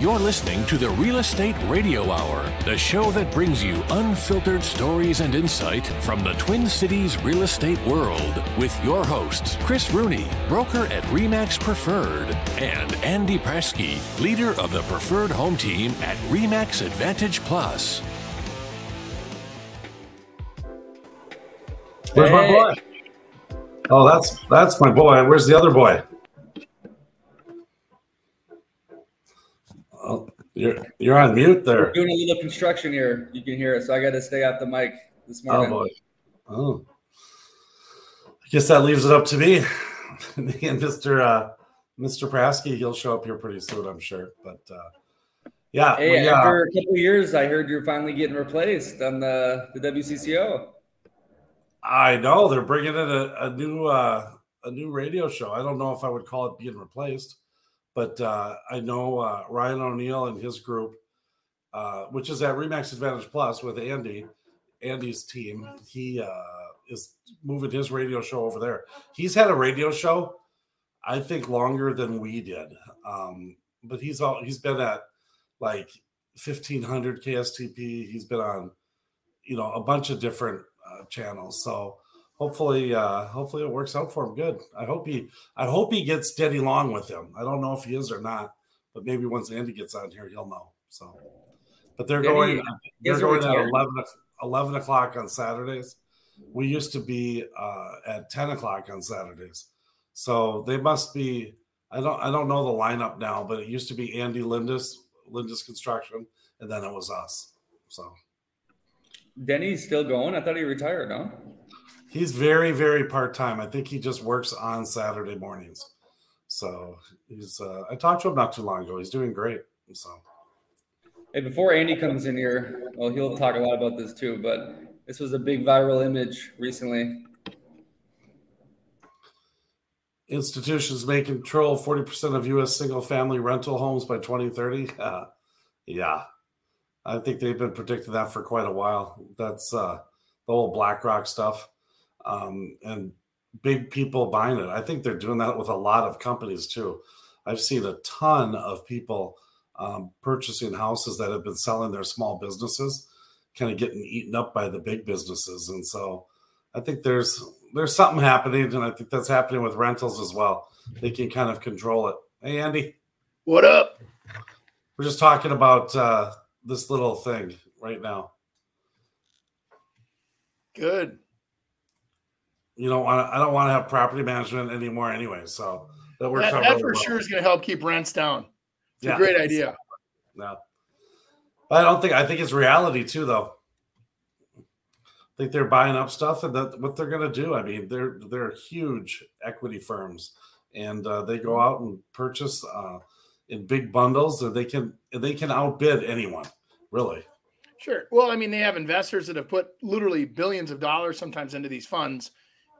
You're listening to the Real Estate Radio Hour, the show that brings you unfiltered stories and insight from the Twin Cities real estate world with your hosts, Chris Rooney, broker at REMAX Preferred, and Andy Presky, leader of the Preferred Home Team at REMAX Advantage Plus. Where's my boy? Oh, that's that's my boy. Where's the other boy? Oh, you're you're on mute there. We're doing a little construction here. You can hear it, so I got to stay off the mic this morning. Oh boy. Oh. I guess that leaves it up to me. me and Mr. Uh, Mr. Prasky, he'll show up here pretty soon, I'm sure. But uh, yeah, Hey, we, uh, after a couple of years, I heard you're finally getting replaced on the the WCCO. I know they're bringing in a, a new uh, a new radio show. I don't know if I would call it being replaced, but uh, I know uh, Ryan O'Neill and his group, uh, which is at Remax Advantage Plus with Andy, Andy's team. He uh, is moving his radio show over there. He's had a radio show, I think, longer than we did. Um, but he's all he's been at like fifteen hundred KSTP. He's been on, you know, a bunch of different uh, channels. So hopefully, uh, hopefully it works out for him. Good. I hope he, I hope he gets Denny Long with him. I don't know if he is or not, but maybe once Andy gets on here, he'll know. So, but they're going, they're going at retired. 11, o- 11 o'clock on Saturdays. We used to be uh, at 10 o'clock on Saturdays. So they must be, I don't, I don't know the lineup now, but it used to be Andy Lindus, Lindus Construction, and then it was us. So. Denny's still going. I thought he retired. No. He's very, very part time. I think he just works on Saturday mornings. So he's. Uh, I talked to him not too long ago. He's doing great. So Hey, before Andy comes in here, well, he'll talk a lot about this too. But this was a big viral image recently. institutions may control forty percent of U.S. single family rental homes by twenty thirty. Uh, yeah, I think they've been predicting that for quite a while. That's uh, the whole BlackRock stuff, um, and big people buying it. I think they're doing that with a lot of companies too. I've seen a ton of people um, purchasing houses that have been selling their small businesses, kind of getting eaten up by the big businesses, and so I think there's there's something happening, and I think that's happening with rentals as well. They can kind of control it. Hey, Andy, What up? we're just talking about uh, this little thing right now. Good. You don't want to. I don't want to have property management anymore anyway. So that works That, out that really for well. sure is going to help keep rents down. It's Yeah. a great idea. No, I don't think. I think it's reality too, though. I think they're buying up stuff, and that what they're going to do. I mean, they're they're huge equity firms, and uh, they go out and purchase uh, in big bundles, and they can they can outbid anyone. Really, Sure. Well, I mean, they have investors that have put literally billions of dollars sometimes into these funds,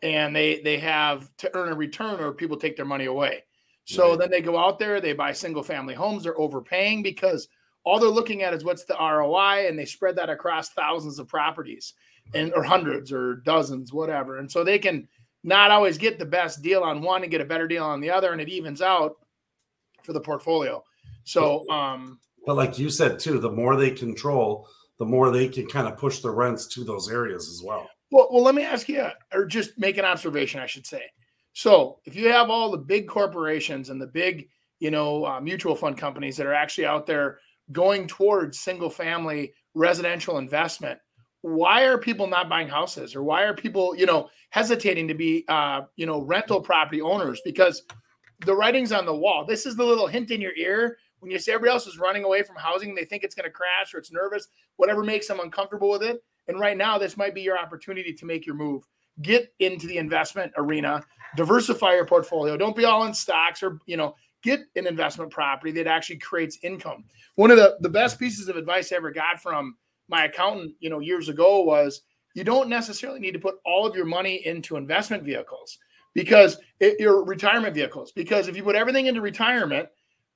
and they they have to earn a return or people take their money away. So Right. then they go out there, they buy single family homes, they're overpaying because all they're looking at is what's the ROI, and they spread that across thousands of properties and or hundreds or dozens, whatever. And so they can not always get the best deal on one and get a better deal on the other, and it evens out for the portfolio. So um but like you said too, the more they control, the more they can kind of push the rents to those areas as well. Well, well, let me ask you, or just make an observation, I should say. So, if you have all the big corporations and the big, you know, uh, mutual fund companies that are actually out there going towards single family residential investment, why are people not buying houses, or why are people, you know, hesitating to be, uh, you know, rental property owners? Because the writing's on the wall. This is the little hint in your ear when you see everybody else is running away from housing. They think it's going to crash or it's nervous, whatever makes them uncomfortable with it. And right now, this might be your opportunity to make your move. Get into the investment arena, diversify your portfolio. Don't be all in stocks or, you know, get an investment property that actually creates income. One of the, the best pieces of advice I ever got from my accountant, you know, years ago was you don't necessarily need to put all of your money into investment vehicles because it, your retirement vehicles. Because if you put everything into retirement,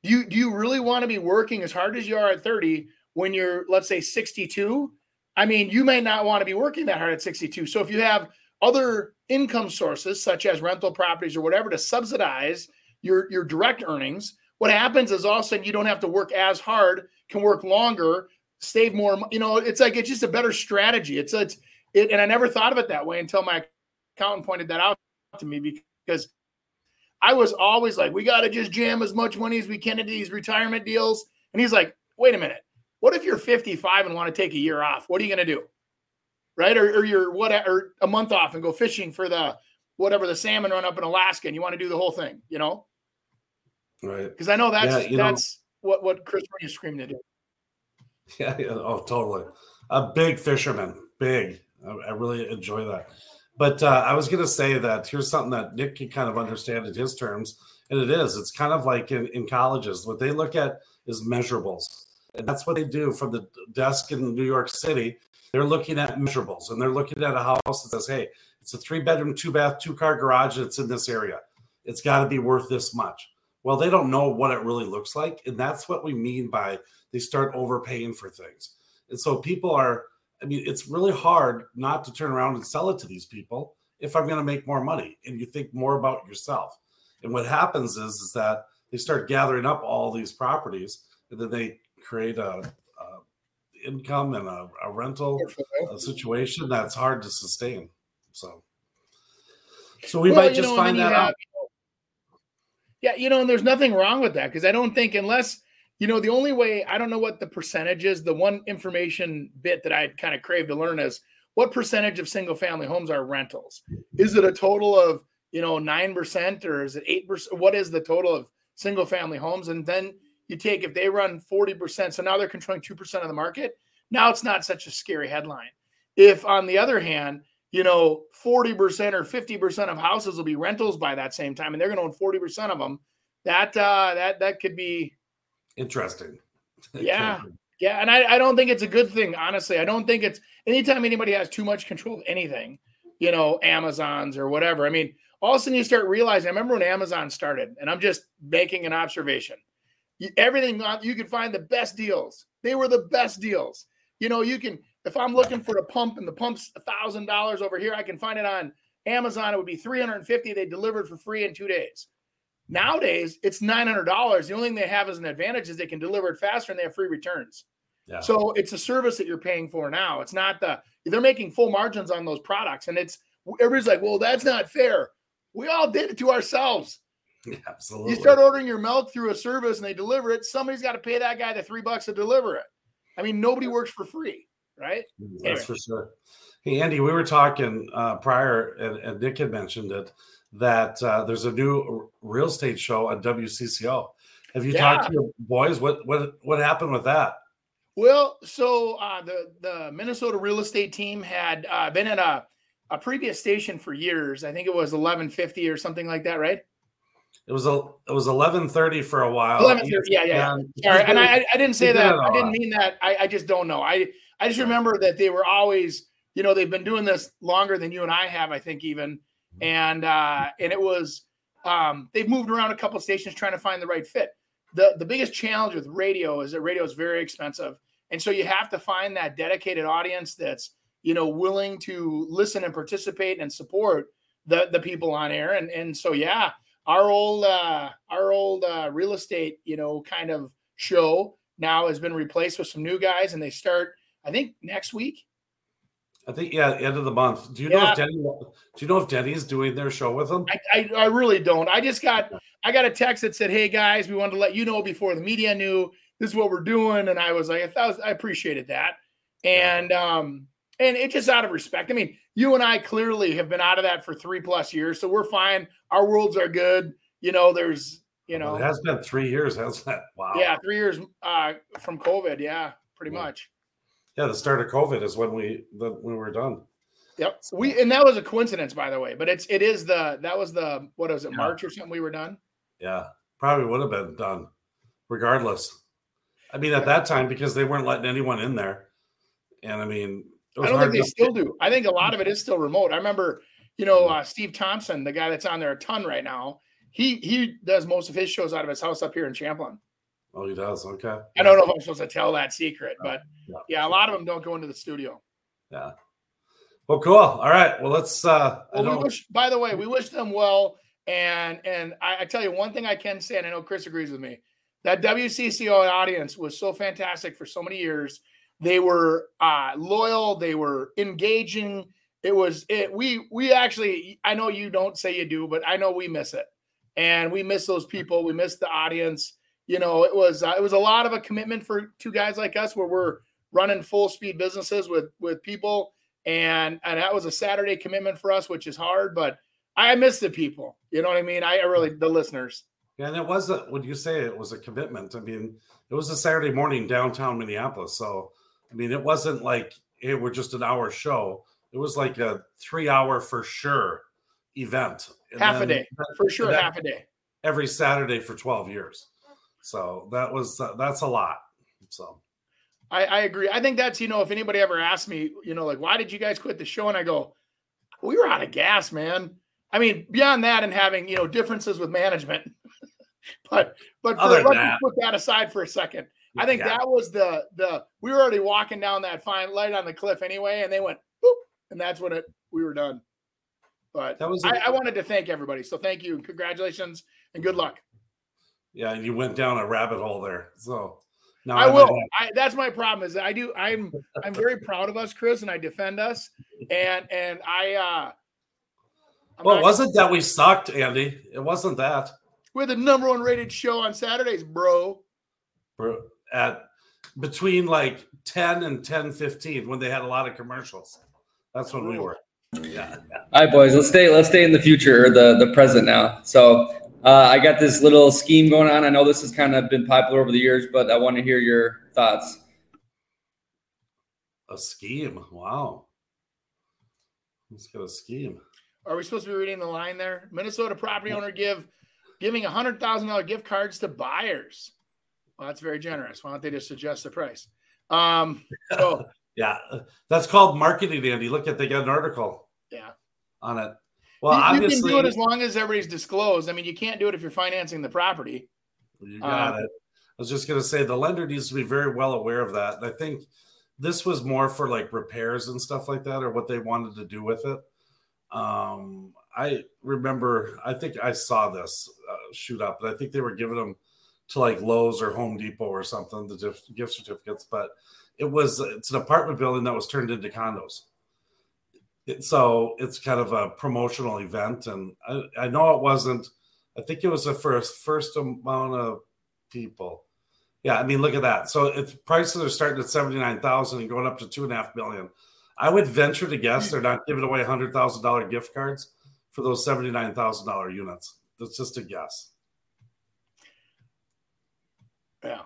do you do you really want to be working as hard as you are at 30 when you're let's say 62? I mean, you may not want to be working that hard at 62. So if you have other income sources such as rental properties or whatever to subsidize your your direct earnings, what happens is all of a sudden you don't have to work as hard, can work longer, save more. You know, it's like it's just a better strategy. It's it's it, and I never thought of it that way until my accountant pointed that out to me because I was always like, we got to just jam as much money as we can into these retirement deals. And he's like, wait a minute. What if you're 55 and want to take a year off? What are you going to do? Right. Or, or you're what, or a month off and go fishing for the whatever the salmon run up in Alaska and you want to do the whole thing, you know? Right. Because I know that's, yeah, that's know, what, what Chris Rooney is screaming to do. Yeah, yeah. Oh, totally. A big fisherman. Big. I, I really enjoy that. But uh, I was going to say that here's something that Nick can kind of understand in his terms, and it is. It's kind of like in, in colleges. What they look at is measurables, that's what they do from the desk in New York City. They're looking at measurables, and they're looking at a house that says, "Hey, it's a three bedroom, two bath, two car garage, and it's in this area. It's got to be worth this much." Well, they don't know what it really looks like, and that's what we mean by they start overpaying for things. And so people are I mean, it's really hard not to turn around and sell it to these people if I'm going to make more money and you think more about yourself. And what happens is, is that they start gathering up all these properties and then they create a, a income and a, a rental a situation that's hard to sustain. So, so we well, might just know, find that have, out. Yeah, you know, and there's nothing wrong with that because I don't think unless you know, the only way I don't know what the percentage is. The one information bit that I kind of crave to learn is what percentage of single family homes are rentals? Is it a total of, you know, 9% or is it 8%? What is the total of single family homes? And then you take if they run 40%, so now they're controlling 2% of the market. Now it's not such a scary headline. If on the other hand, you know, 40% or 50% of houses will be rentals by that same time, and they're going to own 40% of them, that uh that that could be interesting. Yeah. Yeah. And I, I don't think it's a good thing, honestly. I don't think it's anytime anybody has too much control of anything, you know, Amazon's or whatever. I mean, all of a sudden you start realizing, I remember when Amazon started, and I'm just making an observation. You, everything uh, you could find the best deals. They were the best deals. You know, you can if I'm looking for a pump and the pump's a thousand dollars over here, I can find it on Amazon. It would be 350. They delivered for free in two days. Nowadays, it's nine hundred dollars. The only thing they have as an advantage is they can deliver it faster and they have free returns. Yeah. So it's a service that you're paying for now. It's not the they're making full margins on those products, and it's everybody's like, well, that's not fair. We all did it to ourselves. Yeah, absolutely. You start ordering your milk through a service and they deliver it. Somebody's got to pay that guy the three bucks to deliver it. I mean, nobody works for free, right? That's anyway. for sure. Hey, Andy, we were talking uh, prior, and, and Nick had mentioned it that uh, there's a new real estate show on WCCO. Have you yeah. talked to your boys? What what what happened with that? Well, so uh, the the Minnesota real estate team had uh, been at a a previous station for years. I think it was 1150 or something like that, right? It was a it was 1130 for a while. 1130, yeah, yeah. And Sorry, and I, I didn't say that. I didn't mean that. I, I just don't know. I I just remember that they were always, you know, they've been doing this longer than you and I have. I think even and uh, and it was um, they've moved around a couple stations trying to find the right fit. The the biggest challenge with radio is that radio is very expensive, and so you have to find that dedicated audience that's you know willing to listen and participate and support the the people on air. And and so yeah, our old uh, our old uh, real estate you know kind of show now has been replaced with some new guys, and they start I think next week I think yeah, end of the month. Do you yeah. know if Denny? Do you know if Denny's doing their show with them? I, I, I, really don't. I just got I got a text that said, "Hey guys, we wanted to let you know before the media knew this is what we're doing," and I was like, I thought I appreciated that, and um, and it just out of respect. I mean, you and I clearly have been out of that for three plus years, so we're fine. Our worlds are good. You know, there's you know, well, it has been three years, hasn't it? Wow. Yeah, three years uh, from COVID. Yeah, pretty yeah. much yeah, the start of COVID is when we when we were done. Yep. We and that was a coincidence, by the way. But it's it is the that was the what was it yeah. March or something we were done. Yeah, probably would have been done, regardless. I mean, at that time because they weren't letting anyone in there, and I mean, I don't think they still do. I think a lot of it is still remote. I remember, you know, uh, Steve Thompson, the guy that's on there a ton right now. He he does most of his shows out of his house up here in Champlin. Oh, he does. Okay. I don't know if I'm supposed to tell that secret, but yeah, yeah a lot of them don't go into the studio. Yeah. Well, cool. All right. Well, let's. uh well, we wish, By the way, we wish them well. And and I, I, tell you one thing I can say, and I know Chris agrees with me. That WCCO audience was so fantastic for so many years. They were uh, loyal. They were engaging. It was it. We we actually. I know you don't say you do, but I know we miss it, and we miss those people. We miss the audience. You know, it was uh, it was a lot of a commitment for two guys like us, where we're running full speed businesses with with people, and and that was a Saturday commitment for us, which is hard, but I miss the people. You know what I mean? I really the listeners. Yeah, and it was a would you say it was a commitment? I mean, it was a Saturday morning downtown Minneapolis. So I mean, it wasn't like it were just an hour show. It was like a three hour for sure event. And half a day. For sure, half a day. Every Saturday for 12 years. So that was uh, that's a lot. So I, I agree. I think that's, you know, if anybody ever asked me, you know, like, why did you guys quit the show? And I go, we were out of gas, man. I mean, beyond that and having, you know, differences with management. but but for, let's that. put that aside for a second. I think yeah. that was the the we were already walking down that fine light on the cliff anyway, and they went boop, and that's when it we were done. But that was a, I, I wanted to thank everybody. So thank you, congratulations, and good luck. Yeah, and you went down a rabbit hole there. So no, I, I will. I, that's my problem. Is I do. I'm I'm very proud of us, Chris, and I defend us. And and I. uh I'm Well, it wasn't that we sucked, Andy. It wasn't that. We're the number one rated show on Saturdays, bro. Bro, at between like 10 and 10 15 when they had a lot of commercials. That's when we were. Yeah. All right, boys. Let's stay. Let's stay in the future or the the present now. So uh, I got this little scheme going on. I know this has kind of been popular over the years, but I want to hear your thoughts. A scheme. Wow. Let's get a scheme. Are we supposed to be reading the line there? Minnesota property owner give giving hundred thousand dollar gift cards to buyers. Well, that's very generous. Why don't they just adjust the price? Um, so yeah, that's called marketing, Andy. Look at they got an article. Yeah, on it. Well, you, you can do it as long as everybody's disclosed. I mean, you can't do it if you're financing the property. You got um, it. I was just going to say the lender needs to be very well aware of that. And I think this was more for like repairs and stuff like that, or what they wanted to do with it. Um, I remember, I think I saw this uh, shoot up, but I think they were giving them to like Lowe's or Home Depot or something, the gift certificates. But it was it's an apartment building that was turned into condos it, so it's kind of a promotional event, and I, I know it wasn't. I think it was the first first amount of people. Yeah, I mean, look at that. So if prices are starting at seventy nine thousand and going up to two and a half million, I would venture to guess they're not giving away hundred thousand dollar gift cards for those seventy nine thousand dollar units. That's just a guess. Yeah,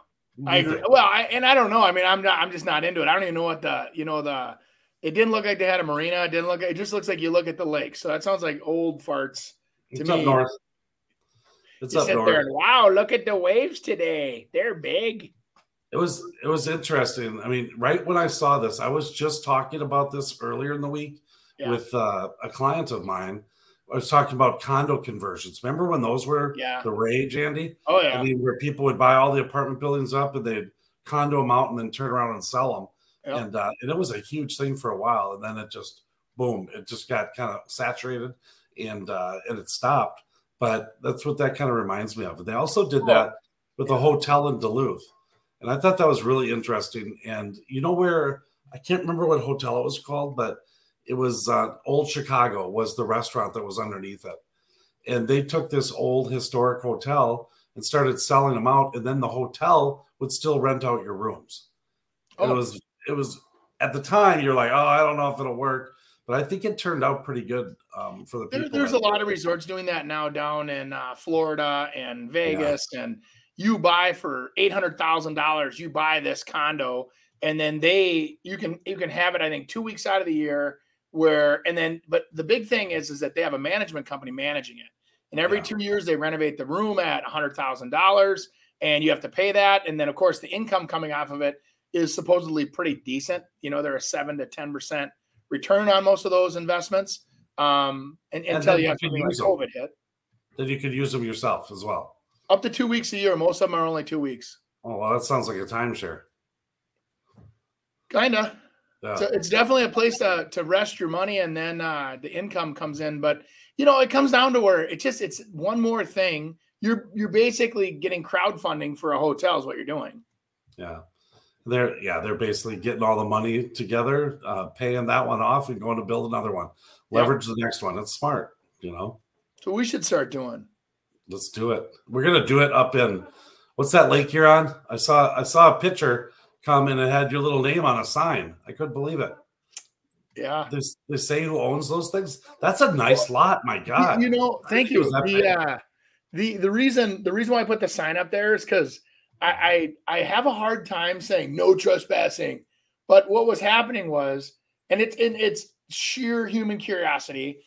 I agree. Well, I, and I don't know. I mean, I'm not. I'm just not into it. I don't even know what the you know the it didn't look like they had a marina. It didn't look. It just looks like you look at the lake. So that sounds like old farts to it's me. Up north. It's you up north. There and, wow, look at the waves today. They're big. It was it was interesting. I mean, right when I saw this, I was just talking about this earlier in the week yeah. with uh, a client of mine. I was talking about condo conversions. Remember when those were yeah. the rage, Andy? Oh yeah. I mean, where people would buy all the apartment buildings up and they'd condo them out and then turn around and sell them. Yep. And uh, and it was a huge thing for a while, and then it just boom, it just got kind of saturated, and uh, and it stopped. But that's what that kind of reminds me of. And they also did that with a hotel in Duluth, and I thought that was really interesting. And you know where I can't remember what hotel it was called, but it was uh, Old Chicago was the restaurant that was underneath it, and they took this old historic hotel and started selling them out, and then the hotel would still rent out your rooms. Oh. It was it was at the time you're like, oh, I don't know if it'll work, but I think it turned out pretty good um, for the people. There, there's a lot of resorts doing that now down in uh, Florida and Vegas, yeah. and you buy for eight hundred thousand dollars, you buy this condo, and then they you can you can have it. I think two weeks out of the year where and then but the big thing is is that they have a management company managing it and every yeah. two years they renovate the room at a hundred thousand dollars and you have to pay that and then of course the income coming off of it is supposedly pretty decent. You know, they're a seven to ten percent return on most of those investments. Um, and, and until you have something like COVID hit, then you could use them yourself as well. Up to two weeks a year. Most of them are only two weeks. Oh well, that sounds like a timeshare. Kinda. Yeah. So it's definitely a place to, to rest your money and then uh, the income comes in. But you know, it comes down to where it just it's one more thing you're you're basically getting crowdfunding for a hotel is what you're doing. Yeah. They're yeah, they're basically getting all the money together, uh, paying that one off and going to build another one. Leverage the next one. It's smart, you know. So we should start doing. Let's do it. We're gonna do it up in what's that lake you're on? I saw I saw a picture come and it had your little name on a sign. I couldn't believe it. Yeah. They, they say who owns those things. That's a nice lot. My God. You, know, thank you. The, uh, the the reason the reason why I put the sign up there is because I, I I have a hard time saying no trespassing. But what was happening was, and it's and it's sheer human curiosity.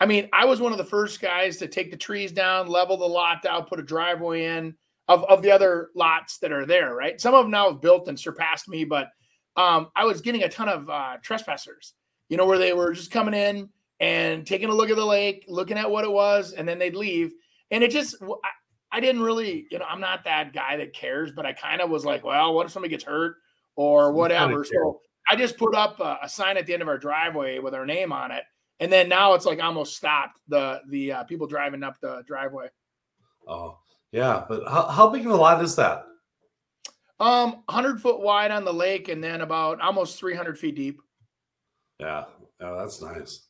I mean, I was one of the first guys to take the trees down, level the lot down, put a driveway in of, of the other lots that are there, right? Some of them now have built and surpassed me, but um, I was getting a ton of uh, trespassers, you know, where they were just coming in and taking a look at the lake, looking at what it was, and then they'd leave. And it just, I, I didn't really, you know, I'm not that guy that cares, but I kind of was like, well, what if somebody gets hurt or whatever? So I just put up a, a, sign at the end of our driveway with our name on it, and then now it's like almost stopped the the uh, people driving up the driveway. Oh yeah, but how, how big of a lot is that? Um, hundred foot wide on the lake, and then about almost three hundred feet deep. Yeah, yeah, that's nice.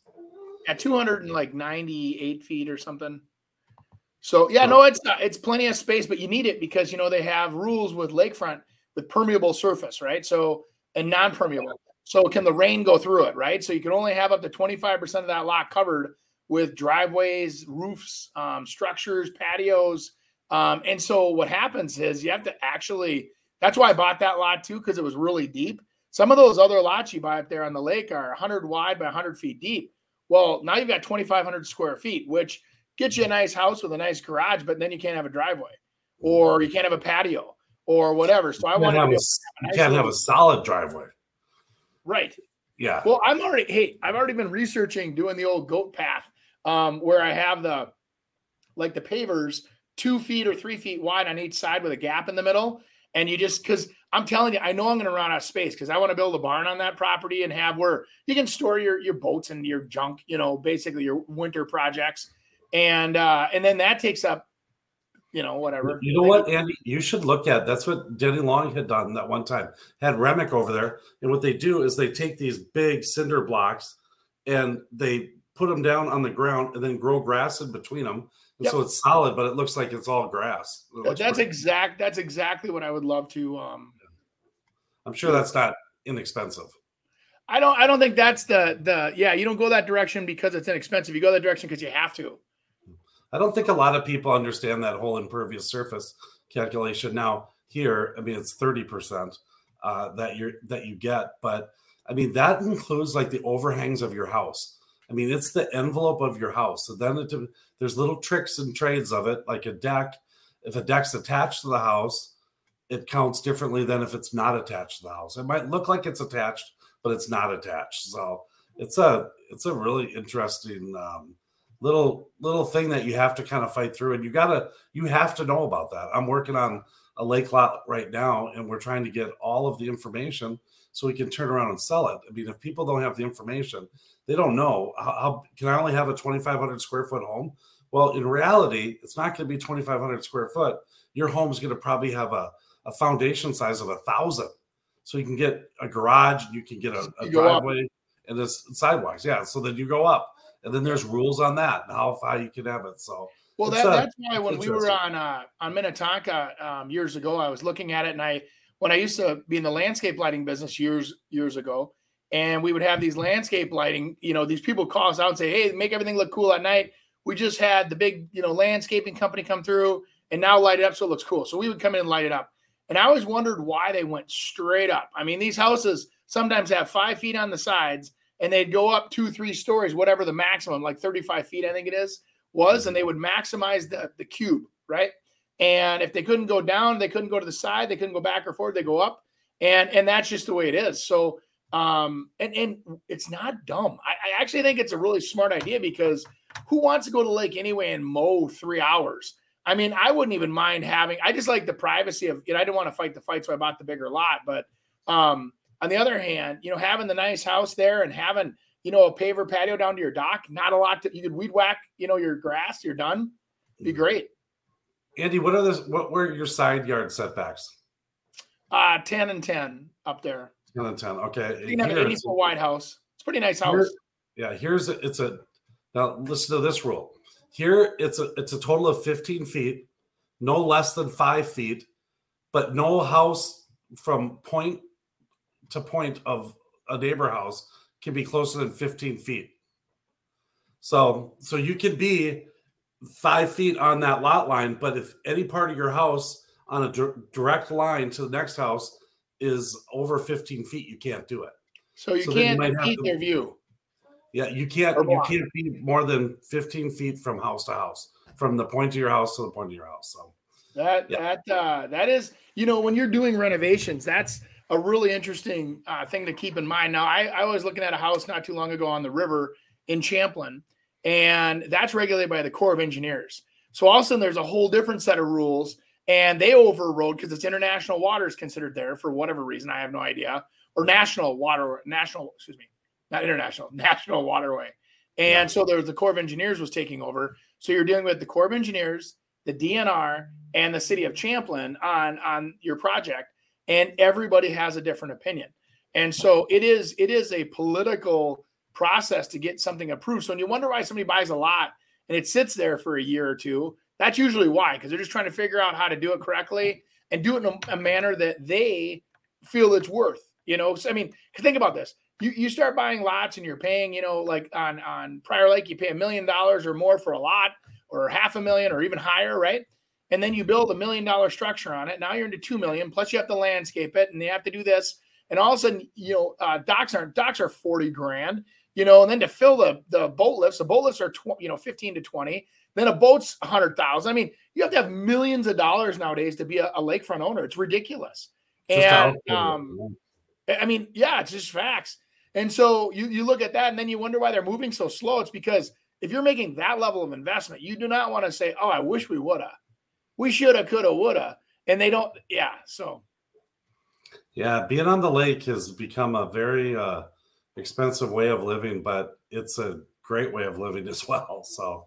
At two hundred and like ninety eight feet or something. So yeah, no, it's uh, it's plenty of space, but you need it because you know they have rules with lakefront with permeable surface, right? So and non-permeable. So can the rain go through it, right? So you can only have up to 25% of that lot covered with driveways, roofs, um, structures, patios. Um, and so what happens is you have to actually, that's why I bought that lot too, because it was really deep. Some of those other lots you buy up there on the lake are 100 wide by 100 feet deep. Well, now you've got 2,500 square feet, which gets you a nice house with a nice garage, but then you can't have a driveway or you can't have a patio or whatever. So I want to have a, you can't have a solid driveway. Right. Yeah. Well, I'm already hey, I've already been researching doing the old goat path, um, where I have the like the pavers two feet or three feet wide on each side with a gap in the middle. And you just because I'm telling you, I know I'm going to run out of space because I want to build a barn on that property and have where you can store your your boats and your junk, you know, basically your winter projects. And uh, and then that takes up you know, whatever. You know what, Andy? You should look at that's what Denny Long had done that one time. Had Remick over there, and what they do is they take these big cinder blocks and they put them down on the ground and then grow grass in between them. Yep. so it's solid, but it looks like it's all grass. It that's exact. That's exactly what I would love to. um I'm sure that's not inexpensive. I don't. I don't think that's the the. Yeah, you don't go that direction because it's inexpensive. You go that direction because you have to. I don't think a lot of people understand that whole impervious surface calculation. Now, here, I mean, it's 30% uh, that you that you get, but I mean that includes like the overhangs of your house. I mean, it's the envelope of your house. So then it, there's little tricks and trades of it, like a deck. If a deck's attached to the house, it counts differently than if it's not attached to the house. It might look like it's attached, but it's not attached. So it's a it's a really interesting um, little little thing that you have to kind of fight through and you gotta you have to know about that i'm working on a lake lot right now and we're trying to get all of the information so we can turn around and sell it. I mean if people don't have the information they don't know how, can i only have a 2500 square foot home? Well in reality it's not going to be 2500 square foot. Your home's going to probably have a, a foundation size of a thousand. So you can get a garage and you can get a, a driveway and this sidewalks yeah so then you go up. And then there's rules on that and how high you can have it. So well, that, uh, that's why when we were on uh, on Minnetonka um, years ago, I was looking at it, and I when I used to be in the landscape lighting business years years ago, and we would have these landscape lighting. You know, these people call us out and say, "Hey, make everything look cool at night." We just had the big, you know, landscaping company come through and now light it up so it looks cool. So we would come in and light it up. And I always wondered why they went straight up. I mean, these houses sometimes have five feet on the sides and they'd go up two, three stories, whatever the maximum, like 35 feet, I think it is, was, and they would maximize the, the cube, right? And if they couldn't go down, they couldn't go to the side, they couldn't go back or forward, they go up. And and that's just the way it is. So um and and it's not dumb. I, I actually think it's a really smart idea because who wants to go to lake anyway and mow three hours? I mean, I wouldn't even mind having I just like the privacy of you know, I didn't want to fight the fight, so I bought the bigger lot, but um on the other hand, you know, having the nice house there and having, you know, a paver patio down to your dock, not a lot that you could weed whack, you know, your grass, you're done. Be mm-hmm. great. Andy, what are the what were your side yard setbacks? Uh, 10 and 10 up there. 10 and 10. Okay. You have an 80 foot wide house. It's a pretty nice house. Here, yeah, here's a, it's a now listen to this rule. Here it's a it's a total of 15 feet, no less than five feet, but no house from point to point of a neighbor house can be closer than 15 feet. So so you can be five feet on that lot line, but if any part of your house on a direct line to the next house is over 15 feet, you can't do it. So you So can't might have impede to- their view. Yeah, you can't you can't be more than 15 feet from house to house, from the point of your house to the point of your house. So That Yeah. that uh, that is, you know, when you're doing renovations, that's a really interesting uh, thing to keep in mind. Now, I, I was looking at a house not too long ago on the river in Champlin, and that's regulated by the Corps of Engineers. So all of a sudden, there's a whole different set of rules, and they overrode because it's international waters considered there for whatever reason. I have no idea, or national water, national, excuse me, not international, national waterway. And Yeah. so there was the Corps of Engineers was taking over. So you're dealing with the Corps of Engineers, the DNR, and the city of Champlin on on your project, and everybody has a different opinion. And so it is it is a political process to get something approved. So when you wonder why somebody buys a lot and it sits there for a year or two, that's usually why because they're just trying to figure out how to do it correctly and do it in a, a manner that they feel it's worth. You know, so I mean, think about this. You, you start buying lots and you're paying, you know, like on on Prior Lake, you pay a million dollars or more for a lot, or half a million, or even higher, right? And then you build a million dollar structure on it. Now you're into two million. Plus you have to landscape it, and you have to do this. And all of a sudden, you know, uh, docks aren't docks are forty grand. You know, and then to fill the the boat lifts, the boat lifts are tw- you know fifteen to twenty. Then a boat's a hundred thousand. I mean, you have to have millions of dollars nowadays to be a, a lakefront owner. It's ridiculous. just and um, I mean, yeah, it's just facts. And so you you look at that and then you wonder why they're moving so slow. It's because if you're making that level of investment, you do not want to say, "Oh, I wish we woulda, we shoulda, coulda, woulda," and they don't. Yeah, so yeah, being on the lake has become a very uh, expensive way of living, but it's a great way of living as well. So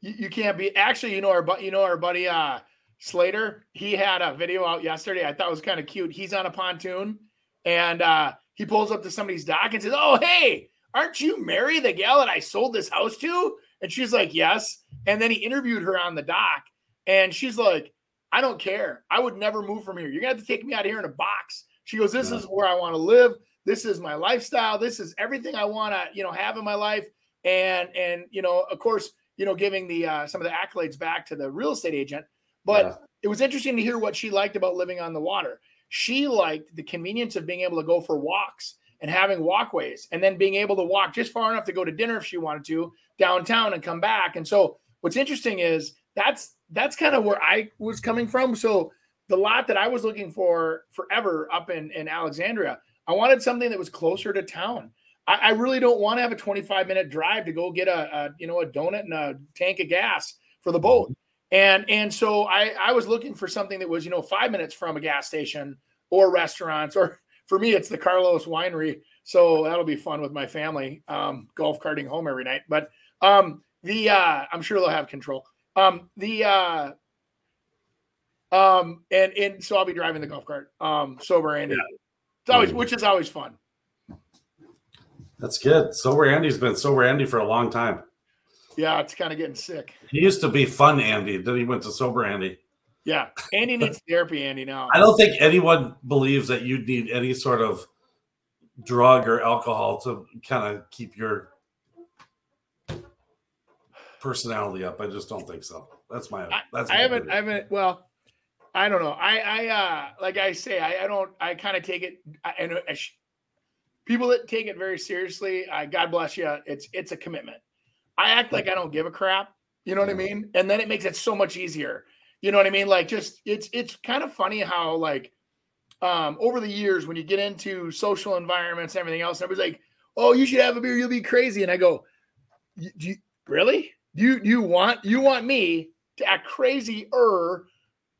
you, you can't be. Actually, you know our bu- you know our buddy uh, Slater. He had a video out yesterday. I thought it was kind of cute. He's on a pontoon and uh, he pulls up to somebody's dock and says, "Oh, hey, aren't you Mary, the gal that I sold this house to?" And she's like, "Yes." And then he interviewed her on the dock, and she's like, "I don't care. I would never move from here. You're gonna have to take me out of here in a box." She goes, "This Yeah. is where I want to live. This is my lifestyle. This is everything I want to, you know, have in my life." And and you know, of course, you know, giving the uh, some of the accolades back to the real estate agent, but yeah. it was interesting to hear what she liked about living on the water. She liked the convenience of being able to go for walks and having walkways and then being able to walk just far enough to go to dinner if she wanted to downtown and come back. And so what's interesting is that's that's kind of where I was coming from. So the lot that I was looking for forever up in, in Alexandria, I wanted something that was closer to town. I, I really don't want to have a 25 minute drive to go get a, a you know a donut and a tank of gas for the boat. And and so I I was looking for something that was you know five minutes from a gas station or restaurants or for me it's the Carlos Winery. So that'll be fun with my family. Um, golf carting home every night. But um, the uh, I'm sure they'll have control. Um, the uh, um, and and so I'll be driving the golf cart. Um, sober Andy. It's always which is always fun. That's good. Sober Andy's been sober Andy for a long time. Yeah, it's kind of getting sick. He used to be fun Andy, then he went to sober Andy. Yeah, Andy needs therapy. Andy now. I don't think anyone believes that you need any sort of drug or alcohol to kind of keep your personality up. I just don't think so. That's my that's I my haven't, opinion. I haven't. Well, I don't know. I, I, uh, like I say, I, I don't. I kind of take it. I, and I sh- people that take it very seriously, uh, God bless you. It's, it's a commitment. I act like I don't give a crap. You know what I mean? And then it makes it so much easier. You know what I mean? Like, just it's, it's kind of funny how like, um, over the years when you get into social environments and everything else, and everybody's like, "Oh, you should have a beer. You'll be crazy." And I go, do you, "Really? Do you, do you want you want me to act crazy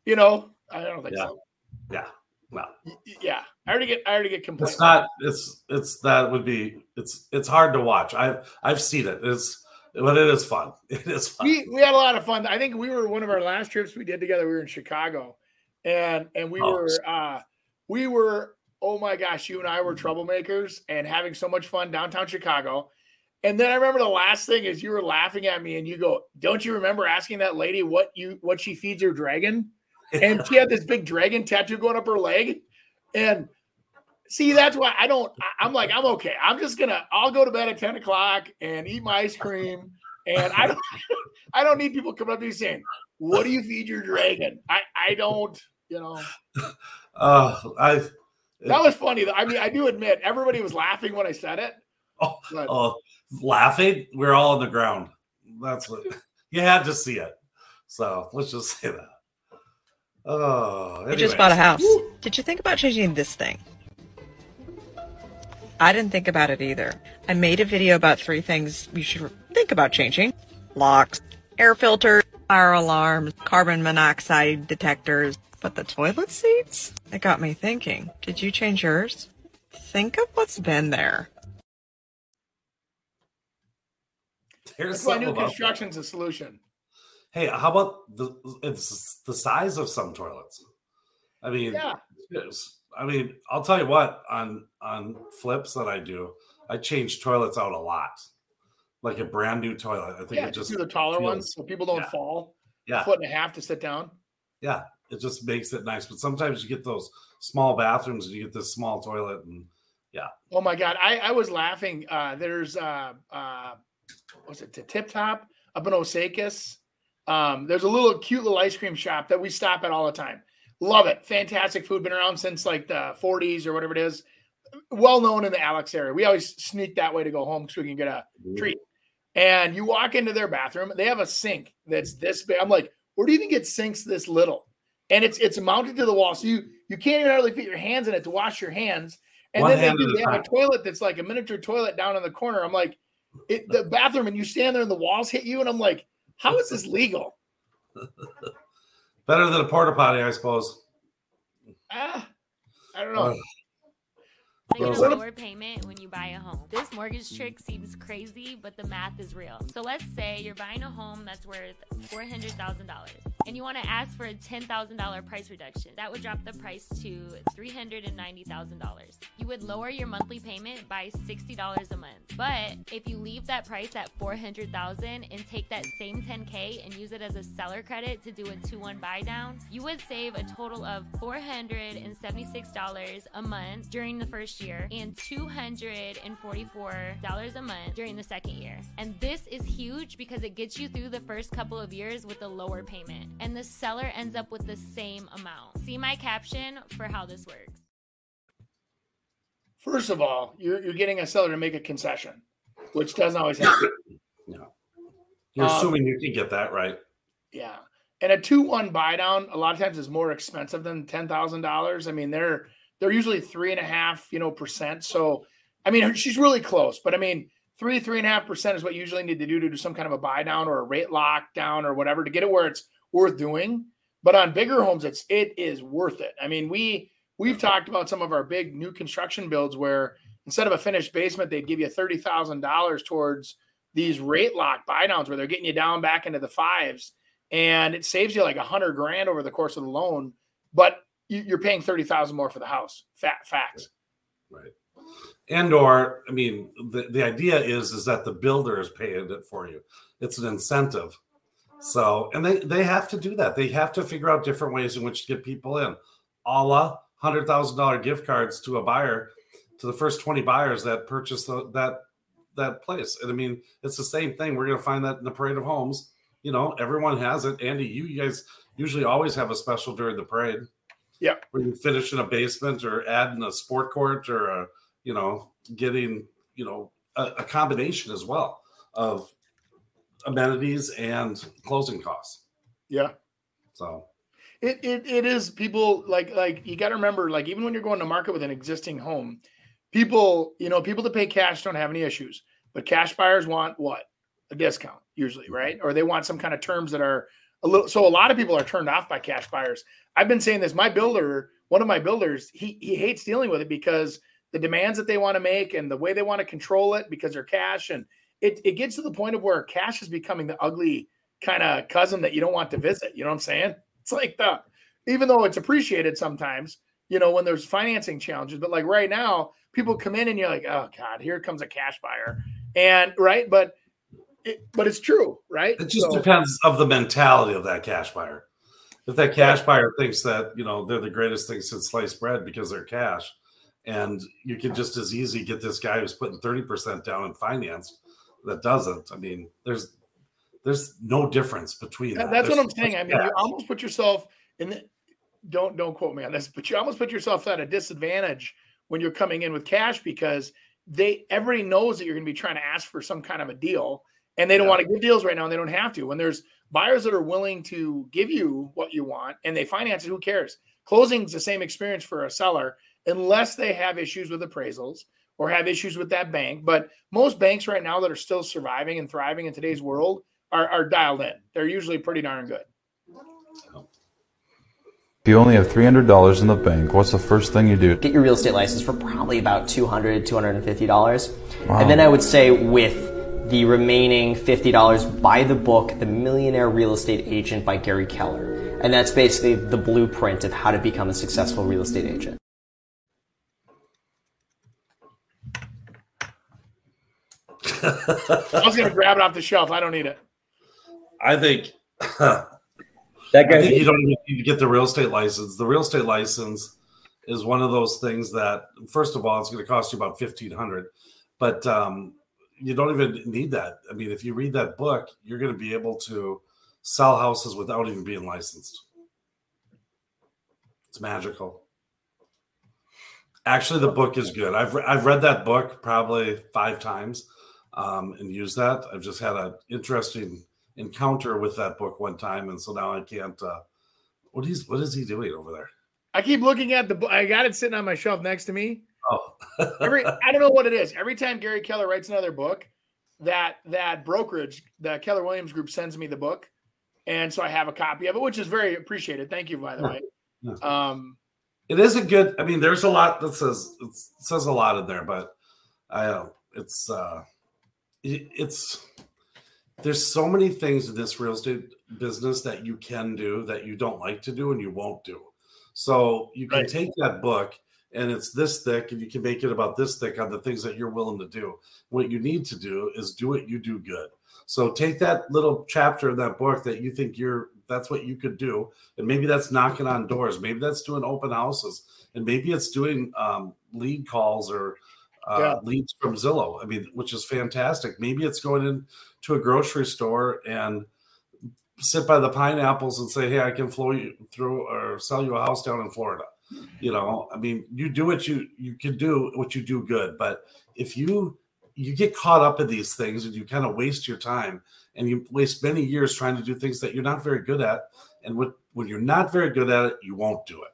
you know i don't think Yeah. so yeah. Y- yeah i already get i already get complaints It's not it's it's that would be it's it's hard to watch. I've I've seen it. It's but it is fun. It is fun. We we had a lot of fun. I think we were one of our last trips we did together. We were in Chicago, and and we oh. were uh we were oh my gosh, you and I were troublemakers and having so much fun downtown Chicago. And then I remember the last thing is you were laughing at me and you go, "Don't you remember asking that lady what you what she feeds her dragon?" And she had this big dragon tattoo going up her leg, and see that's why I don't. I'm like I'm okay. I'm just gonna I'll go to bed at ten o'clock and eat my ice cream, and I don't I don't need people coming up to me saying, "What do you feed your dragon?" I I don't you know. Uh, I that was funny. I mean, I do admit everybody was laughing when I said it. Oh, but, oh laughing. We are all on the ground. That's what you had to see it. So let's just say that. Oh, anyways. you just bought a house. Did you think about changing this thing? I didn't think about it either. I made a video about three things you should think about changing locks, air filters, fire alarms, carbon monoxide detectors. But the toilet seats? It got me thinking. Did you change yours? Think of what's been there. There's That's why new construction's a solution. Hey, how about the it's the size of some toilets? I mean, yeah. I mean, I'll tell you what on on flips that I do, I change toilets out a lot, like a brand new toilet. I think yeah, it just do the taller feels, ones so people don't yeah. fall. Yeah, foot and a half to sit down. Yeah, it just makes it nice. But sometimes you get those small bathrooms and you get this small toilet, and yeah. Oh my god, I I was laughing. Uh, there's uh uh was it the Tip Top up in Osakis. Um, there's a little cute little ice cream shop that we stop at all the time. Love it. Fantastic food. Been around since like the 40s or whatever it is. Well known in the Alex area. We always sneak that way to go home because we can get a treat. And you walk into their bathroom, they have a sink that's this big. I'm like, where do you even get sinks this little? And it's it's mounted to the wall. So you you can't even hardly fit your hands in it to wash your hands. And One then they, they have a toilet that's like a miniature toilet down in the corner. I'm like, it, the bathroom and you stand there and the walls hit you, and I'm like, how is this legal? Better than a porta potty, I suppose. Ah, I don't know. Uh, a lower payment when you buy a home. This mortgage trick seems crazy, but the math is real. So let's say you're buying a home that's worth $400,000 and you want to ask for a $10,000 price reduction. That would drop the price to $390,000. You would lower your monthly payment by $60 a month. But if you leave that price at 400,000 and take that same 10k and use it as a seller credit to do a 2-1 buy down, you would save a total of $476 a month during the first year and $244 a month during the second year. And this is huge because it gets you through the first couple of years with a lower payment and the seller ends up with the same amount. See my caption for how this works. First of all, you're, you're getting a seller to make a concession, which doesn't always happen. yeah. You're um, assuming you can get that right. Yeah. And a two one buy down a lot of times is more expensive than ten thousand dollars. I mean, they're they're usually three and a half, you know, percent. So I mean, she's really close, but I mean, three, three and a half percent is what you usually need to do to do some kind of a buy down or a rate lock down or whatever to get it where it's worth doing. But on bigger homes, it's it is worth it. I mean, we we've talked about some of our big new construction builds where instead of a finished basement, they'd give you thirty thousand dollars towards these rate lock buy downs where they're getting you down back into the fives, and it saves you like a hundred grand over the course of the loan. But you're paying thirty thousand more for the house. Fat facts. Right. And or I mean, the, the idea is is that the builder is paying it for you. It's an incentive so, and they they have to do that. They have to figure out different ways in which to get people in. A la hundred thousand dollar gift cards to a buyer, to the first twenty buyers that purchase the, that that place. And I mean, it's the same thing. We're going to find that in the parade of homes. You know, everyone has it. Andy, you, you guys usually always have a special during the parade. Yeah, where you finish in a basement or add in a sport court or a, you know, getting you know a, a combination as well of amenities and closing costs. Yeah. So it, it it is people like like you got to remember like even when you're going to market with an existing home, people you know people that pay cash don't have any issues, but cash buyers want what a discount usually, mm-hmm. right? Or they want some kind of terms that are a little. So a lot of people are turned off by cash buyers. I've been saying this. My builder, one of my builders, he he hates dealing with it because the demands that they want to make and the way they want to control it because they're cash and it, it gets to the point of where cash is becoming the ugly kind of cousin that you don't want to visit. You know what I'm saying? It's like the, even though it's appreciated sometimes, you know, when there's financing challenges, but like right now, people come in and you're like, oh God, here comes a cash buyer. And right, but it, but it's true, right? It just so, depends of the mentality of that cash buyer. If that cash buyer thinks that you know they're the greatest thing since sliced bread because they're cash, and you can just as easy get this guy who's putting thirty percent down in finance that doesn't. I mean, there's there's no difference between that. That's there's, what I'm saying. I mean, you almost put yourself in. The, don't don't quote me on this, but you almost put yourself at a disadvantage when you're coming in with cash because they everybody knows that you're going to be trying to ask for some kind of a deal, and they don't yeah. want to give deals right now, and they don't have to. When there's buyers that are willing to give you what you want and they finance it, who cares? Closing's the same experience for a seller unless they have issues with appraisals or have issues with that bank. But most banks right now that are still surviving and thriving in today's world are, are dialed in. They're usually pretty darn good. If you only have $300 in the bank, what's the first thing you do? Get your real estate license for probably about $200, $250. Wow. And then I would say with the remaining $50 buy the book The Millionaire Real Estate Agent by Gary Keller. And that's basically the blueprint of how to become a successful real estate agent. I was going to grab it off the shelf. I don't need it. I think that guy. I think you don't even need to get the real estate license. The real estate license is one of those things that, first of all, it's going to cost you about fifteen hundred, but um, you don't even need that. I mean, if you read that book, you're going to be able to sell houses without even being licensed. It's magical. Actually, the book is good. I've re- I've read that book probably five times um, and use that. I've just had an interesting encounter with that book one time, and so now I can't. Uh, what is what is he doing over there? I keep looking at the book. I got it sitting on my shelf next to me. Oh, every I don't know what it is. Every time Gary Keller writes another book, that that brokerage, the Keller Williams Group, sends me the book, and so I have a copy of it, which is very appreciated. Thank you, by the way. Um, it is a good. I mean, there's a lot that says it says a lot in there, but I don't. It's uh, it's there's so many things in this real estate business that you can do that you don't like to do and you won't do. So you can right. take that book and it's this thick and you can make it about this thick on the things that you're willing to do. What you need to do is do what you do good. So take that little chapter in that book that you think you're that's what you could do, and maybe that's knocking on doors, maybe that's doing open houses, and maybe it's doing um, lead calls or uh, yeah. leads from Zillow. I mean, which is fantastic. Maybe it's going into a grocery store and sit by the pineapples and say, "Hey, I can flow you through or sell you a house down in Florida." you know i mean you do what you you can do what you do good but if you you get caught up in these things and you kind of waste your time and you waste many years trying to do things that you're not very good at and when, when you're not very good at it you won't do it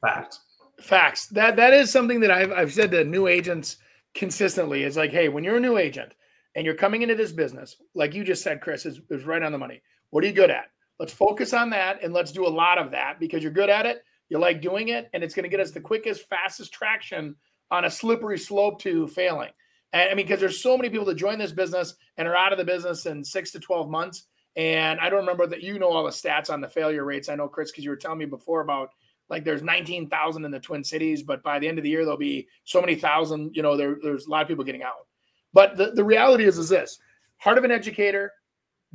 fact facts that that is something that i've, I've said to new agents consistently is like hey when you're a new agent and you're coming into this business like you just said chris is, is right on the money what are you good at let's focus on that and let's do a lot of that because you're good at it you like doing it, and it's going to get us the quickest, fastest traction on a slippery slope to failing. And I mean, because there's so many people that join this business and are out of the business in six to 12 months. And I don't remember that you know all the stats on the failure rates. I know, Chris, because you were telling me before about like there's 19,000 in the Twin Cities, but by the end of the year, there'll be so many thousand, you know, there, there's a lot of people getting out. But the, the reality is, is this heart of an educator,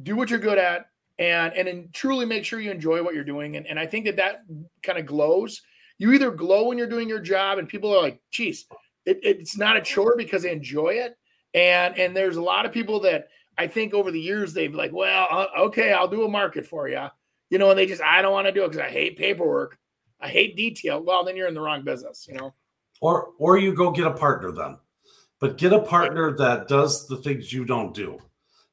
do what you're good at, and and then truly make sure you enjoy what you're doing. And, and I think that that kind of glows. You either glow when you're doing your job, and people are like, "Geez, it, it's not a chore because they enjoy it." And and there's a lot of people that I think over the years they've like, "Well, uh, okay, I'll do a market for you," you know, and they just I don't want to do it because I hate paperwork, I hate detail. Well, then you're in the wrong business, you know. Or or you go get a partner then, but get a partner that does the things you don't do.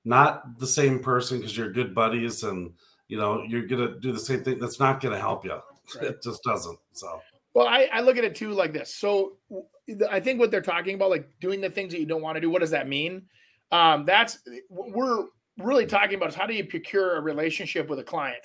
Not the same person because you're good buddies and you know you're gonna do the same thing that's not gonna help you right. it just doesn't so. Well I, I look at it too like this. So i think what they're talking about like doing the things that you don't want to do what does that mean? Um that's we're really talking about is how do you procure a relationship with a client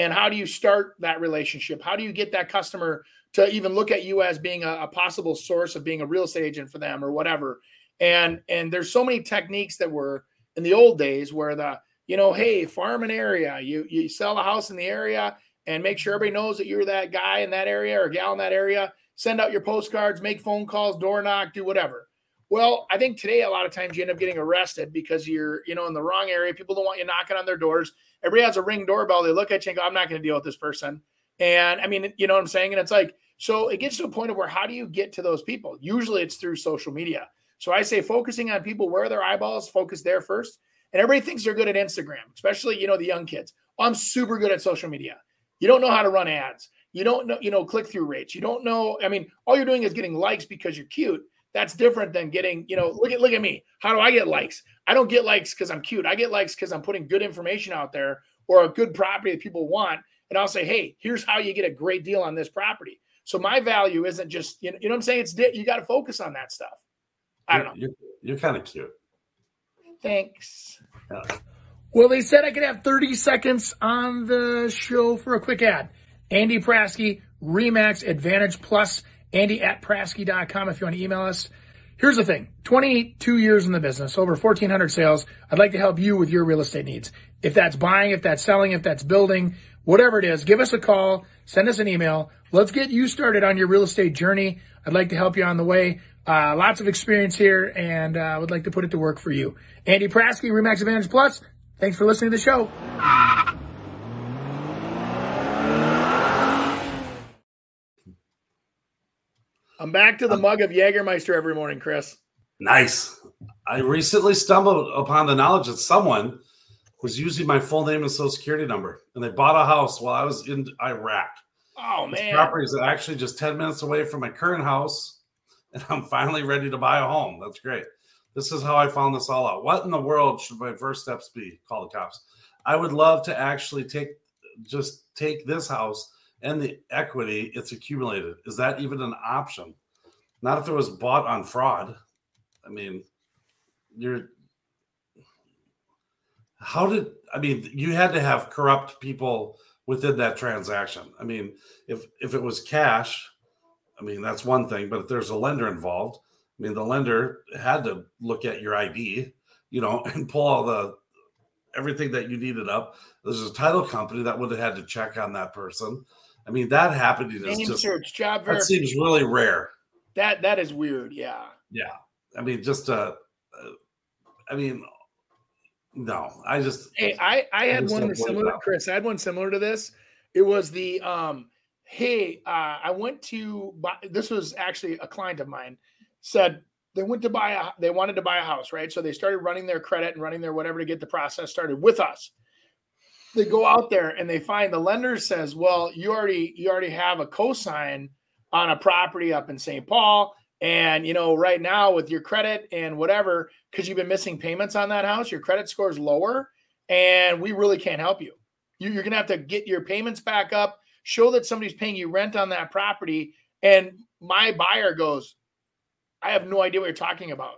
and how do you start that relationship how do you get that customer to even look at you as being a, a possible source of being a real estate agent for them or whatever And and there's so many techniques that were in the old days where the you know, hey, farm an area, you you sell a house in the area and make sure everybody knows that you're that guy in that area or gal in that area. Send out your postcards, make phone calls, door knock, do whatever. Well, I think today a lot of times you end up getting arrested because you're, you know, in the wrong area. People don't want you knocking on their doors. Everybody has a ring doorbell. They look at you and go, "I'm not going to deal with this person." And I mean, you know what I'm saying? And it's like, so it gets to a point of where how do you get to those people? Usually it's through social media. So I say focusing on people where are their eyeballs, focus there first. And everybody thinks they're good at Instagram, especially, you know, the young kids. Oh, I'm super good at social media. You don't know how to run ads. You don't know, you know, click through rates. You don't know. I mean, all you're doing is getting likes because you're cute. That's different than getting, you know, look at look at me. How do I get likes? I don't get likes because I'm cute. I get likes because I'm putting good information out there or a good property that people want. And I'll say, hey, here's how you get a great deal on this property. So my value isn't just, you know, you know what I'm saying? It's you got to focus on that stuff. I don't know. You're, you're kind of cute. Thanks. Yeah. Well, they said I could have 30 seconds on the show for a quick ad. Andy Prasky, Remax Advantage Plus, Andy at Prasky.com if you want to email us. Here's the thing 22 years in the business, over 1,400 sales. I'd like to help you with your real estate needs. If that's buying, if that's selling, if that's building, whatever it is, give us a call, send us an email. Let's get you started on your real estate journey. I'd like to help you on the way. Uh, lots of experience here, and I uh, would like to put it to work for you. Andy Prasky, Remax Advantage Plus. Thanks for listening to the show. I'm back to the uh, mug of Jägermeister every morning, Chris. Nice. I recently stumbled upon the knowledge that someone was using my full name and social security number, and they bought a house while I was in Iraq. Oh man, this property is actually just ten minutes away from my current house, and I'm finally ready to buy a home. That's great. This is how I found this all out. What in the world should my first steps be? Call the cops. I would love to actually take just take this house and the equity it's accumulated. Is that even an option? Not if it was bought on fraud. I mean, you're how did I mean you had to have corrupt people within that transaction. I mean, if if it was cash, I mean that's one thing, but if there's a lender involved, I mean the lender had to look at your ID, you know, and pull all the everything that you needed up. There's a title company that would have had to check on that person. I mean, that happening is just search, job that seems really rare. That that is weird. Yeah. Yeah. I mean, just uh, uh I mean, no, I just. Hey, I I had I one similar, Chris. I had one similar to this. It was the um, hey, uh, I went to buy. This was actually a client of mine said they went to buy a they wanted to buy a house, right? So they started running their credit and running their whatever to get the process started with us they go out there and they find the lender says, "Well, you already you already have a cosign on a property up in St. Paul, and you know right now with your credit and whatever, because you've been missing payments on that house, your credit score is lower, and we really can't help you. You're going to have to get your payments back up, show that somebody's paying you rent on that property." And my buyer goes, "I have no idea what you're talking about."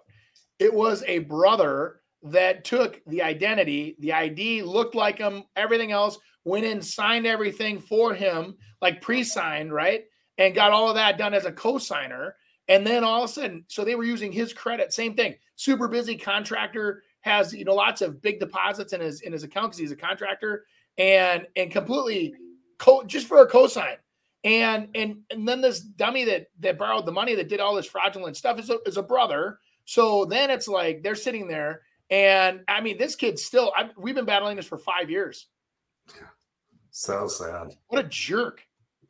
It was a brother that took the identity, the ID looked like him, everything else, went in, signed everything for him, like pre signed, right? And got all of that done as a co signer. And then all of a sudden, so they were using his credit, same thing, super busy contractor, has you know lots of big deposits in his in his account because he's a contractor and and completely co- just for a cosign and and and then this dummy that that borrowed the money that did all this fraudulent stuff is a, is a brother so then it's like they're sitting there and I mean, this kid still, I, we've been battling this for five years. So sad. What a jerk.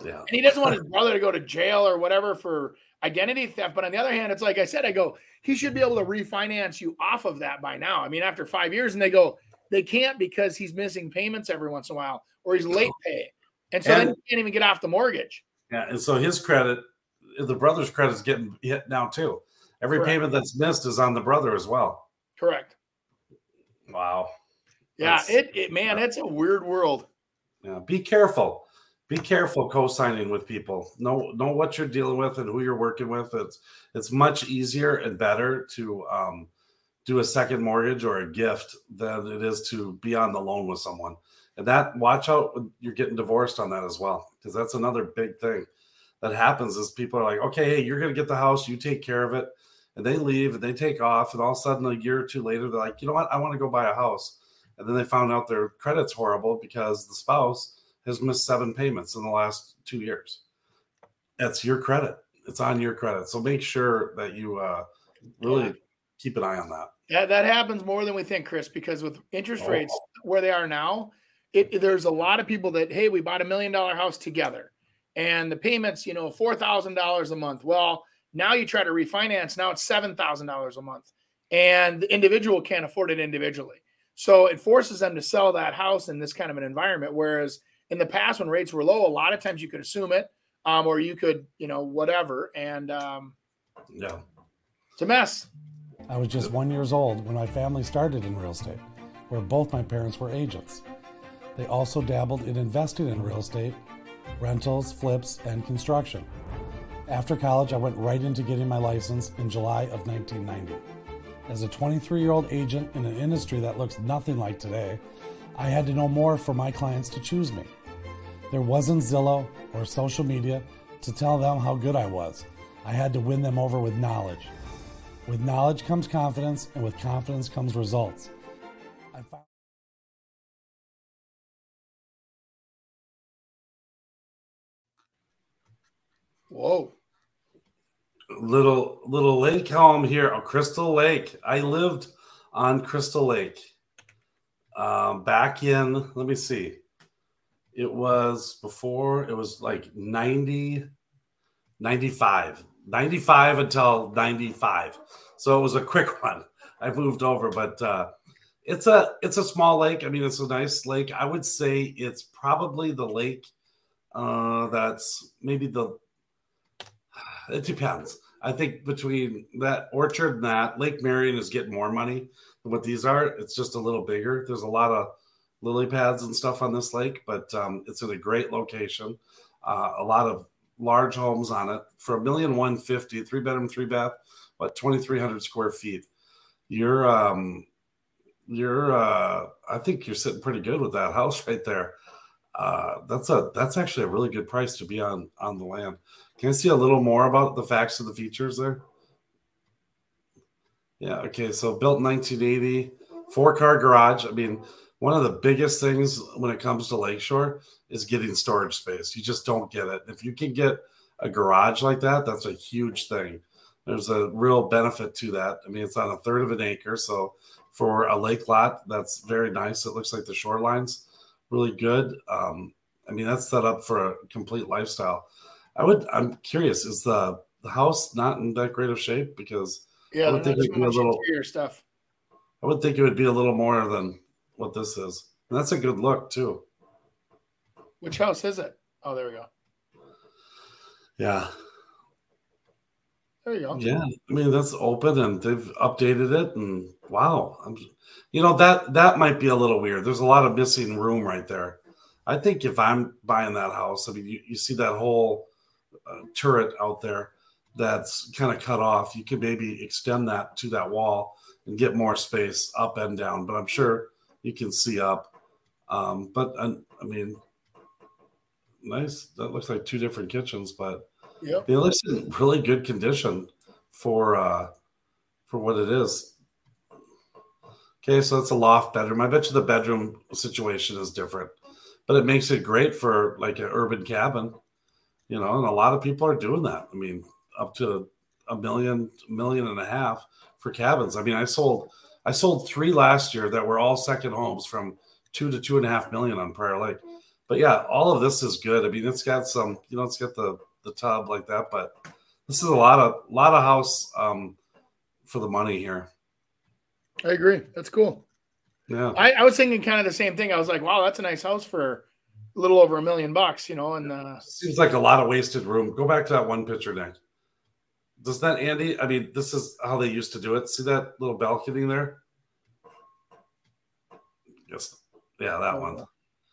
Yeah. And he doesn't want his brother to go to jail or whatever for identity theft. But on the other hand, it's like I said, I go, he should be able to refinance you off of that by now. I mean, after five years, and they go, they can't because he's missing payments every once in a while or he's late pay. And so and, then he can't even get off the mortgage. Yeah. And so his credit, the brother's credit is getting hit now too. Every Correct. payment that's missed is on the brother as well. Correct. Wow. Yeah, it, it man, it's a weird world. Yeah, be careful. Be careful co-signing with people. Know know what you're dealing with and who you're working with. It's it's much easier and better to um, do a second mortgage or a gift than it is to be on the loan with someone. And that watch out when you're getting divorced on that as well, because that's another big thing that happens is people are like, okay, hey, you're gonna get the house, you take care of it, and they leave and they take off, and all of a sudden, a year or two later, they're like, you know what, I want to go buy a house, and then they found out their credit's horrible because the spouse has missed seven payments in the last two years. That's your credit. It's on your credit. So make sure that you uh, really yeah. keep an eye on that. Yeah, that happens more than we think, Chris, because with interest oh. rates where they are now, it, there's a lot of people that, hey, we bought a million dollar house together and the payments, you know, $4,000 a month. Well, now you try to refinance, now it's $7,000 a month. And the individual can't afford it individually. So it forces them to sell that house in this kind of an environment. Whereas in the past, when rates were low, a lot of times you could assume it, um, or you could, you know, whatever. And um, yeah, it's a mess. I was just one years old when my family started in real estate, where both my parents were agents. They also dabbled in investing in real estate, rentals, flips, and construction. After college, I went right into getting my license in July of 1990. As a 23 year old agent in an industry that looks nothing like today, I had to know more for my clients to choose me. There wasn't Zillow or social media to tell them how good I was. I had to win them over with knowledge. With knowledge comes confidence, and with confidence comes results. Whoa little little lake home here, oh, Crystal Lake. I lived on Crystal Lake um, back in. Let me see. It was before. It was like 90, 95, 95 until 95. So it was a quick one. I moved over, but uh, it's a it's a small lake. I mean, it's a nice lake. I would say it's probably the lake uh, that's maybe the it depends. I think between that orchard and that Lake Marion is getting more money than what these are. It's just a little bigger. There's a lot of lily pads and stuff on this lake, but um, it's in a great location. Uh, a lot of large homes on it for a million one fifty, three bedroom, three bath, what twenty three hundred square feet. You're um, you're uh, I think you're sitting pretty good with that house right there. Uh, that's a that's actually a really good price to be on on the land. Can I see a little more about the facts of the features there? Yeah, okay. So built 1980, four car garage. I mean, one of the biggest things when it comes to Lakeshore is getting storage space. You just don't get it. If you can get a garage like that, that's a huge thing. There's a real benefit to that. I mean, it's on a third of an acre. So for a lake lot, that's very nice. It looks like the shoreline's really good. Um, I mean, that's set up for a complete lifestyle. I would. I'm curious. Is the the house not in that great of shape? Because yeah, I would think it'd be a little stuff. I would think it would be a little more than what this is. And that's a good look too. Which house is it? Oh, there we go. Yeah. There you go. Yeah, I mean that's open and they've updated it, and wow, I'm, you know that that might be a little weird. There's a lot of missing room right there. I think if I'm buying that house, I mean, you, you see that whole uh, turret out there that's kind of cut off. You could maybe extend that to that wall and get more space up and down. But I'm sure you can see up. Um, but uh, I mean, nice. That looks like two different kitchens, but yep. it looks in really good condition for uh, for what it is. Okay, so it's a loft bedroom. I bet you the bedroom situation is different, but it makes it great for like an urban cabin you know, and a lot of people are doing that. I mean, up to a million, million and a half for cabins. I mean, I sold, I sold three last year that were all second homes from two to two and a half million on Prior Lake. But yeah, all of this is good. I mean, it's got some, you know, it's got the the tub like that, but this is a lot of lot of house um, for the money here. I agree. That's cool. Yeah, I, I was thinking kind of the same thing. I was like, wow, that's a nice house for a little over a million bucks, you know, and uh, seems like a lot of wasted room. Go back to that one picture, Nick. Does that Andy? I mean, this is how they used to do it. See that little balcony there? Yes. Yeah, that one.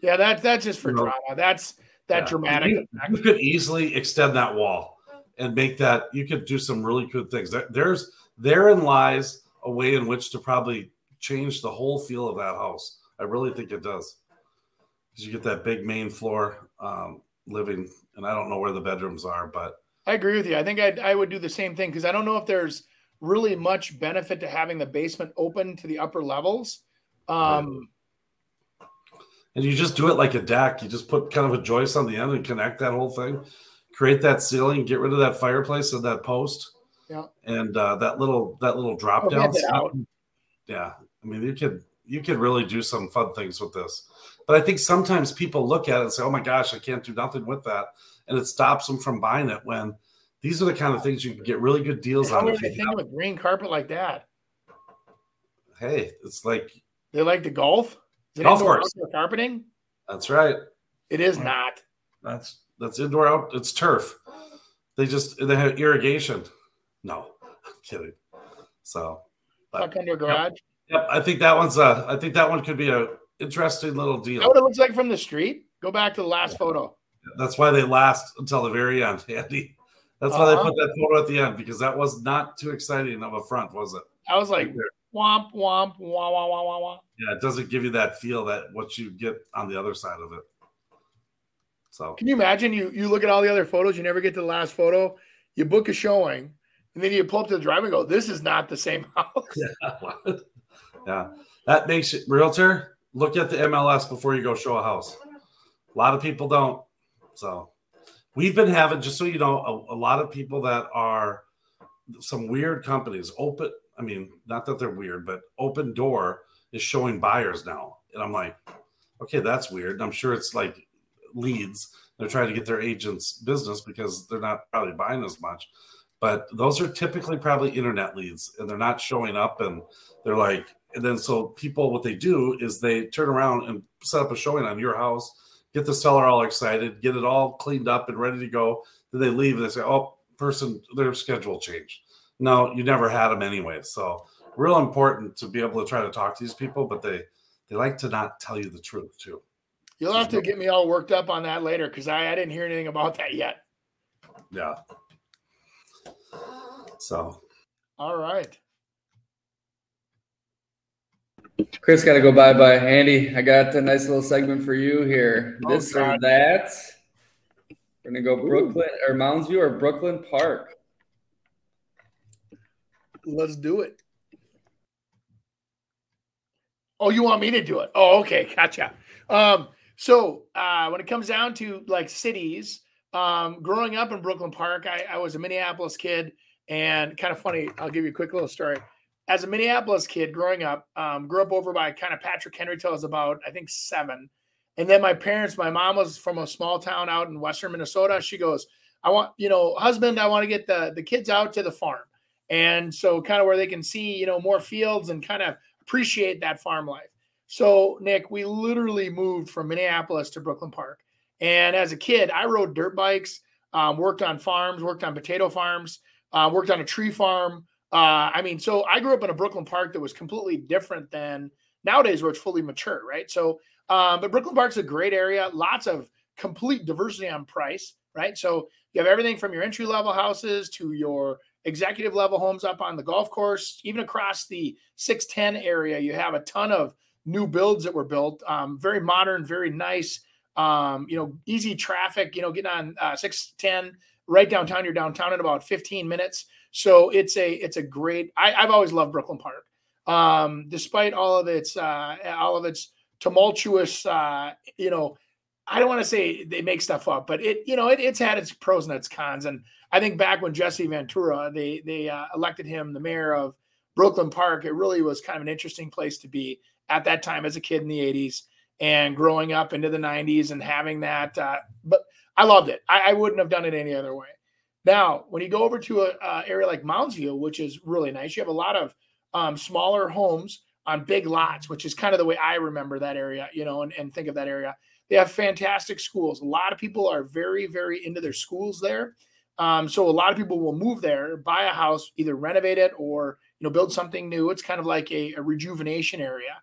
Yeah, that that's just for drama. That's that yeah. dramatic. You, you, could easily extend that wall and make that. You could do some really good things. There's therein lies a way in which to probably change the whole feel of that house. I really think it does because you get that big main floor um, living, and I don't know where the bedrooms are, but I agree with you. I think I'd, I would do the same thing because I don't know if there's really much benefit to having the basement open to the upper levels. Um, and you just do it like a deck. You just put kind of a joist on the end and connect that whole thing, create that ceiling, get rid of that fireplace and that post, yeah, and uh, that little that little drop Oh, down. Yeah, I mean you could you could really do some fun things with this. But I think sometimes people look at it and say, "Oh my gosh, I can't do nothing with that," and it stops them from buying it. When these are the kind of things you can get really good deals how on. If they you thinking with green carpet like that? hey, it's like They like the golf. Is Golf course. carpeting? that's right. It is not. That's that's indoor out. It's turf. They just they have irrigation. No, I'm kidding. So, but, under garage. yep, I think that one's a. I think that one could be a interesting little that deal. what it looks like from the street? Go back to the last photo. That's why they last until the very end, Andy. That's why they Uh-huh. put that photo at the end because that was not too exciting of a front, was it? I was like, Right womp womp wah wah wah wah wah. Yeah, it doesn't give you that feel that what you get on the other side of it. So Can you imagine? You you look at all the other photos, you never get to the last photo. You book a showing, and then you pull up to the drive and go, "This is not the same house." yeah, yeah, that makes it realtor. Look at the MLS before you go show a house. A lot of people don't. So we've been having, just so you know, a, a lot of people that are some weird companies open. I mean, not that they're weird, but Opendoor is showing buyers now, and I'm like, okay, that's weird. And I'm sure it's like leads. They're trying to get their agents business because they're not probably buying as much. But those are typically probably internet leads, and they're not showing up. And they're like, and then so people, what they do is they turn around and set up a showing on your house, get the seller all excited, get it all cleaned up and ready to go. Then they leave and they say, oh, person, their schedule changed. No, you never had them anyway. So real important to be able to try to talk to these people, but they they like to not tell you the truth too. You'll have to get me all worked up on that later because I, I didn't hear anything about that yet. Yeah. So All right. Chris got to go bye bye. Andy, I got a nice little segment for you here. Oh, this or that. We're gonna go Brooklyn or Mounds View or Brooklyn Park. Let's do it. Oh, you want me to do it? Oh, okay, gotcha. Um, so uh, when it comes down to like cities, um, growing up in Brooklyn Park, I, I was a Minneapolis kid, and kind of funny. I'll give you a quick little story. As a Minneapolis kid growing up, um, grew up over by kind of Patrick Henry till I was about I think seven, and then my parents, my mom was from a small town out in western Minnesota. She goes, "I want you know, husband, I want to get the the kids out to the farm." and so kind of where they can see you know more fields and kind of appreciate that farm life so nick we literally moved from minneapolis to brooklyn park and as a kid i rode dirt bikes um, worked on farms worked on potato farms uh, worked on a tree farm uh, i mean so i grew up in a brooklyn park that was completely different than nowadays where it's fully mature right so um, but brooklyn park's a great area lots of complete diversity on price right so you have everything from your entry level houses to your executive level homes up on the golf course, even across the 610 area. You have a ton of new builds that were built, um, very modern, very nice. Um, you know, easy traffic. You know, getting on uh, 610 right downtown. You're downtown in about 15 minutes. So it's a it's a great. I, I've always loved Brooklyn Park, um, despite all of its uh, all of its tumultuous. Uh, you know, I don't want to say they make stuff up, but it you know it, it's had its pros and its cons. And I think back when Jesse Ventura they they uh, elected him the mayor of Brooklyn Park, it really was kind of an interesting place to be at that time as a kid in the '80s and growing up into the '90s and having that. Uh, but I loved it. I, I wouldn't have done it any other way. Now, when you go over to a, a area like Moundsview, which is really nice, you have a lot of um, smaller homes on big lots, which is kind of the way I remember that area, you know, and, and think of that area. They have fantastic schools. A lot of people are very, very into their schools there. Um, so a lot of people will move there, buy a house, either renovate it or you know build something new. It's kind of like a, a rejuvenation area,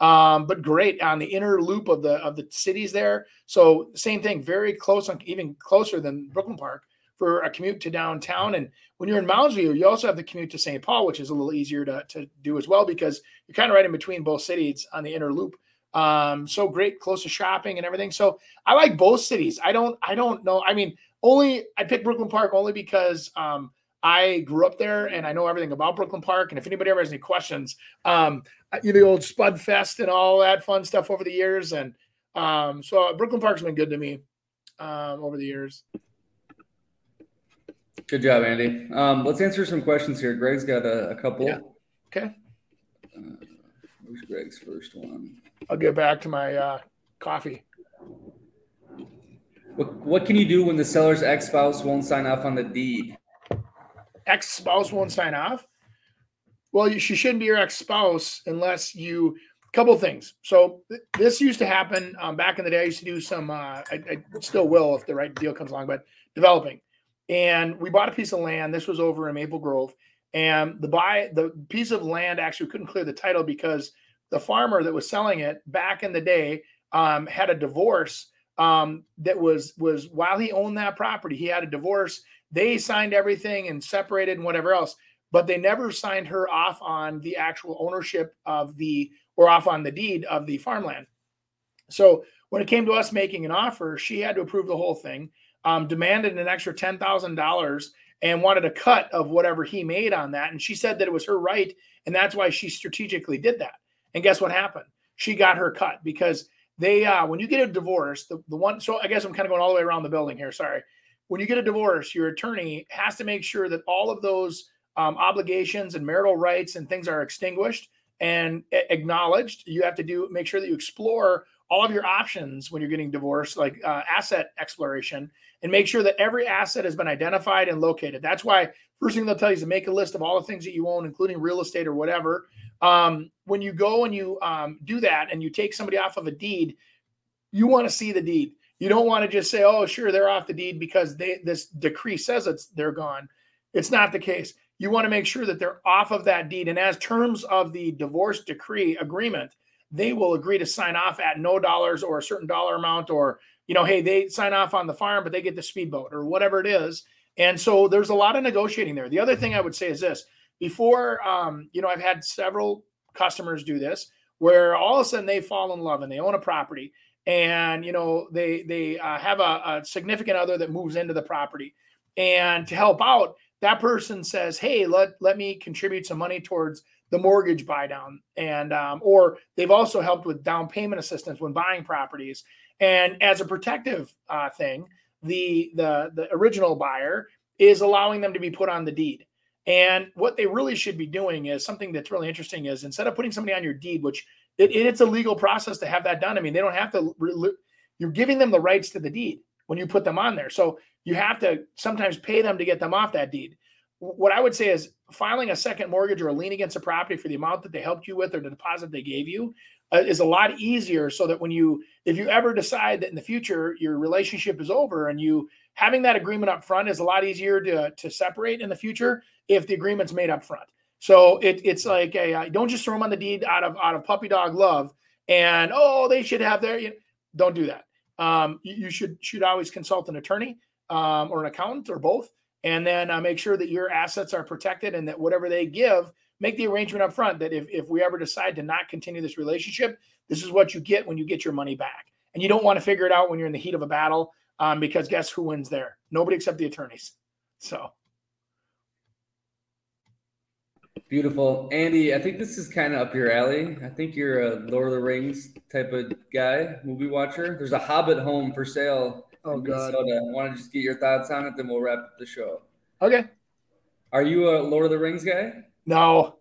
um, but great on the inner loop of the of the cities there. So same thing, very close, on even closer than Brooklyn Park for a commute to downtown. And when you're in Moundsview, you also have the commute to St. Paul, which is a little easier to, to do as well because you're kind of right in between both cities on the inner loop. Um, so great, close to shopping and everything. So I like both cities. I don't, I don't know. I mean, only I picked Brooklyn Park only because um, I grew up there and I know everything about Brooklyn Park. And if anybody ever has any questions, um, you know, the old Spud Fest and all that fun stuff over the years. And um, so Brooklyn Park's been good to me um, over the years. Good job, Andy. Um, let's answer some questions here. Greg's got a, a couple. Yeah. Okay. Uh, where's Greg's first one? I'll get back to my uh, coffee. What, what can you do when the seller's ex spouse won't sign off on the deed? Ex spouse won't sign off? Well, you, she shouldn't be your ex spouse unless you. Couple things. So th- this used to happen um, back in the day. I used to do some. Uh, I, I still will if the right deal comes along, but developing. And we bought a piece of land. This was over in Maple Grove, and the buy the piece of land actually couldn't clear the title because the farmer that was selling it back in the day um, had a divorce um, that was was while he owned that property, he had a divorce. They signed everything and separated and whatever else, but they never signed her off on the actual ownership of the or off on the deed of the farmland. So when it came to us making an offer, she had to approve the whole thing, um, demanded an extra ten thousand dollars, and wanted a cut of whatever he made on that. And she said that it was her right, and that's why she strategically did that. And guess what happened? She got her cut because they uh, when you get a divorce, the, the one so I guess I'm kind of going all the way around the building here. Sorry. When you get a divorce, your attorney has to make sure that all of those um, obligations and marital rights and things are extinguished and acknowledged. You have to do make sure that you explore all of your options when you're getting divorced, like uh, asset exploration, and make sure that every asset has been identified and located. That's why first thing they'll tell you is to make a list of all the things that you own, including real estate or whatever. Um, when you go and you um, do that and you take somebody off of a deed, you want to see the deed. You don't want to just say, "Oh, sure, they're off the deed because they this decree says it's they're gone." It's not the case. You want to make sure that they're off of that deed, and as terms of the divorce decree agreement, they will agree to sign off at no dollars or a certain dollar amount, or you know, hey, they sign off on the farm, but they get the speedboat or whatever it is. And so there's a lot of negotiating there. The other thing I would say is this: before, um, you know, I've had several customers do this where all of a sudden they fall in love and they own a property and you know they they uh, have a, a, significant other that moves into the property. And to help out that person says hey let let me contribute some money towards the mortgage buy down. And um, or they've also helped with down payment assistance when buying properties. And as a protective uh, thing the the the original buyer is allowing them to be put on the deed. And what they really should be doing is something that's really interesting is instead of putting somebody on your deed which it, it's a legal process to have that done. I mean, they don't have to. You're giving them the rights to the deed when you put them on there. So you have to sometimes pay them to get them off that deed. What I would say is filing a second mortgage or a lien against a property for the amount that they helped you with or the deposit they gave you uh, is a lot easier. So that when you, if you ever decide that in the future your relationship is over and you having that agreement up front is a lot easier to to separate in the future if the agreement's made up front. So it, it's like a uh, don't just throw them on the deed out of out of puppy dog love and oh they should have their. You know, don't do that. Um, you, you, should should always consult an attorney um, or an accountant or both, and then uh, make sure that your assets are protected and that whatever they give, make the arrangement up front that if if we ever decide to not continue this relationship, this is what you get when you get your money back, and you don't want to figure it out when you're in the heat of a battle um, because guess who wins there? Nobody except the attorneys. So. Beautiful. Andy, I think this is kind of up your alley. I think you're a Lord of the Rings type of guy, movie watcher. There's a Hobbit home for sale. Oh, God. Minnesota. I want to just get your thoughts on it, then we'll wrap up the show. Okay. Are you a Lord of the Rings guy? No.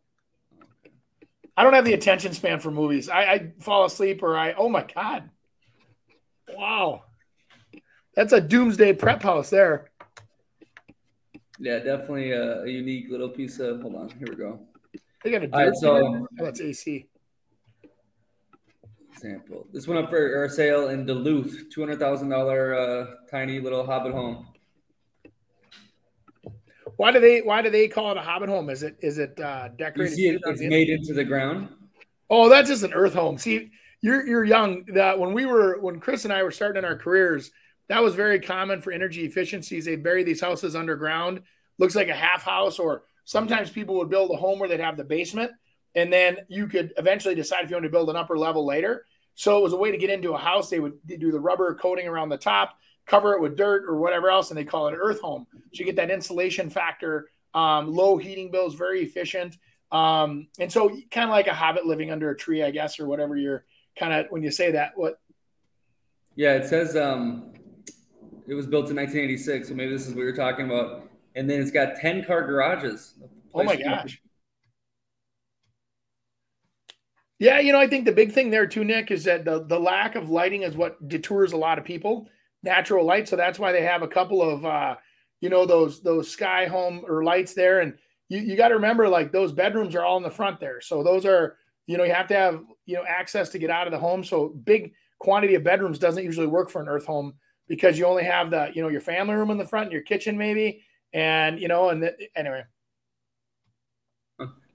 I don't have the attention span for movies. I, I fall asleep or I, oh my God. Wow. That's a doomsday prep house there. Yeah, definitely a, a, unique little piece of. Hold on, here we go. They got a All right, so oh, that's AC. Example. This went up for sale in Duluth, two hundred thousand dollar uh, tiny little Hobbit home. Why do they Why do they call it a Hobbit home? Is it is it uh, decorated? You see it, it's made into the ground. Oh, that's just an Earth home. See, you're you're young. That when we were when Chris and I were starting in our careers that was very common for energy efficiencies. They bury these houses underground. Looks like a half house, or sometimes people would build a home where they'd have the basement, and then you could eventually decide if you want to build an upper level later. So it was a way to get into a house. They would do the rubber coating around the top, cover it with dirt or whatever else, and they call it an earth home. So you get that insulation factor um, low heating bills, very efficient. Um, and so kind of like a hobbit living under a tree, I guess, or whatever you're kind of when you say that. What? Yeah, it says um, it was built in 1986, so maybe this is what you're talking about. And then it's got 10 car garages. Oh my gosh. Yeah, you know, I think the big thing there too, Nick, is that the the lack of lighting is what detours a lot of people. Natural light, so that's why they have a couple of uh, you know, those those sky home or lights there. And you, you got to remember, like those bedrooms are all in the front there. So those are, you know, you have to have, you know, access to get out of the home. So big quantity of bedrooms doesn't usually work for an earth home because you only have the, you know, your family room in the front, and your kitchen maybe, and you know, and the, anyway.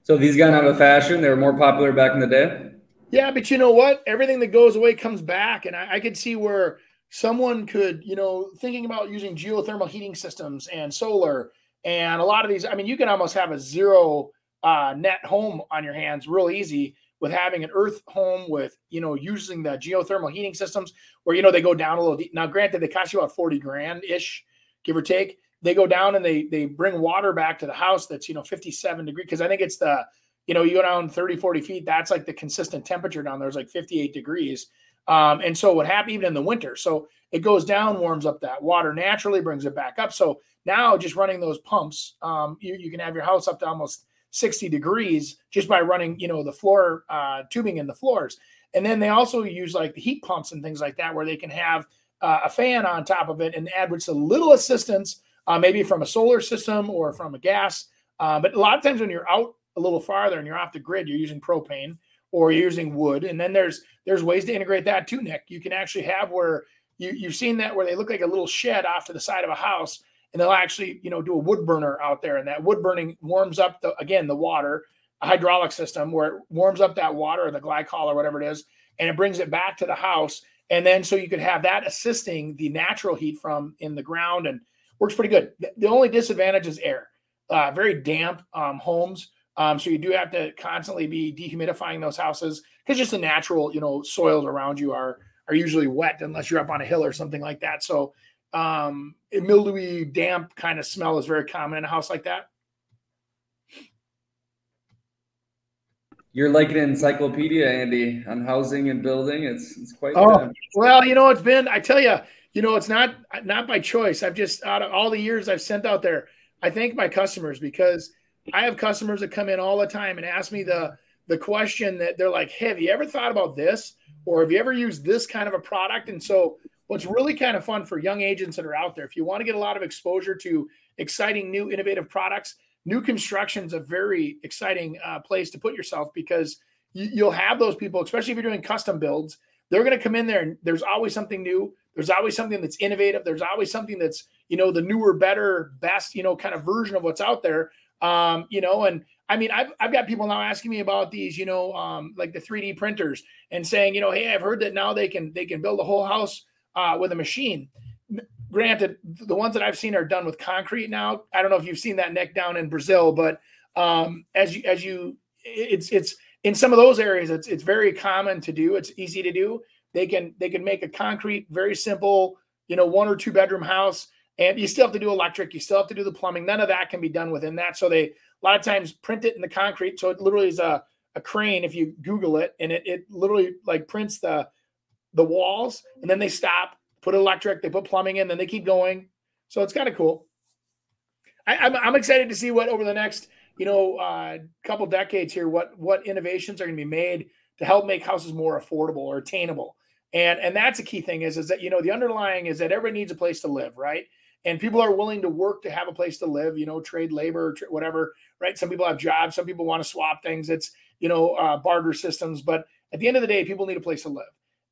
So these got out of fashion. They were more popular back in the day. Yeah, but you know what? Everything that goes away comes back, and I, I could see where someone could, you know, thinking about using geothermal heating systems and solar and a lot of these. I mean, you can almost have a zero uh, net home on your hands real easy with having an earth home with you know using the geothermal heating systems where you know they go down a little deep. now granted they cost you about 40 grand ish give or take. They go down and they they bring water back to the house that's you know 57 degree because i think it's the you know you go down 30 40 feet that's like the consistent temperature down there is like 58 degrees. Um, and so what happened even in the winter so it goes down warms up that water naturally brings it back up. So now just running those pumps um, you, you can have your house up to almost 60 degrees just by running, you know, the floor uh, tubing in the floors. And then they also use like the heat pumps and things like that, where they can have uh, a fan on top of it and add with a little assistance, uh, maybe from a solar system or from a gas. Uh, but a lot of times when you're out a little farther and you're off the grid, you're using propane or you're using wood. And then there's there's ways to integrate that too, Nick. You can actually have where you, you've seen that where they look like a little shed off to the side of a house and they'll actually you know do a wood burner out there and that wood burning warms up the again the water a hydronic system where it warms up that water or the glycol or whatever it is and it brings it back to the house. And then so you could have that assisting the natural heat from in the ground and works pretty good. The only disadvantage is air uh, very damp um, homes. Um, so you do have to constantly be dehumidifying those houses because just the natural you know soils around you are are usually wet unless you're up on a hill or something like that. So um, a mildewy, damp kind of smell is very common in a house like that. You're like an encyclopedia, Andy, on housing and building. It's it's quite. Oh well, you know, it's been. I tell you, you know, it's not not by choice. I've just out of all the years I've sent out there, I thank my customers because I have customers that come in all the time and ask me the the question that they're like, hey, "Have you ever thought about this?" or "Have you ever used this kind of a product?" And so what's really kind of fun for young agents that are out there, if you want to get a lot of exposure to exciting new innovative products, new construction is a very exciting uh, place to put yourself because you, will have those people, especially if you're doing custom builds. They're going to come in there, and there's always something new. There's always something that's innovative. There's always something that's you know the newer, better, best you know kind of version of what's out there. Um, you know, and I mean, I've, I've got people now asking me about these, you know, um, like the 3D printers and saying, you know, hey, I've heard that now they can they can build a whole house uh, with a machine. Granted, the ones that I've seen are done with concrete now. I don't know if you've seen that Nick down in Brazil, but um, as you as you, it's it's in some of those areas, it's it's very common to do. It's easy to do. They can they can make a concrete, very simple, you know, one or two bedroom house, and you still have to do electric. You still have to do the plumbing. None of that can be done within that. So they a lot of times print it in the concrete. So it literally is a a crane if you Google it, and it it literally like prints the the walls and then they stop, put electric, they put plumbing in, then they keep going. So it's kind of cool. I, am I'm, I'm excited to see what over the next you know uh, couple decades here what what innovations are going to be made to help make houses more affordable or attainable. And and that's a key thing is is that you know the underlying is that everybody needs a place to live, right? And people are willing to work to have a place to live, you know, trade labor, tra- whatever, right? Some people have jobs, some people want to swap things. It's you know uh, barter systems, but at the end of the day, people need a place to live.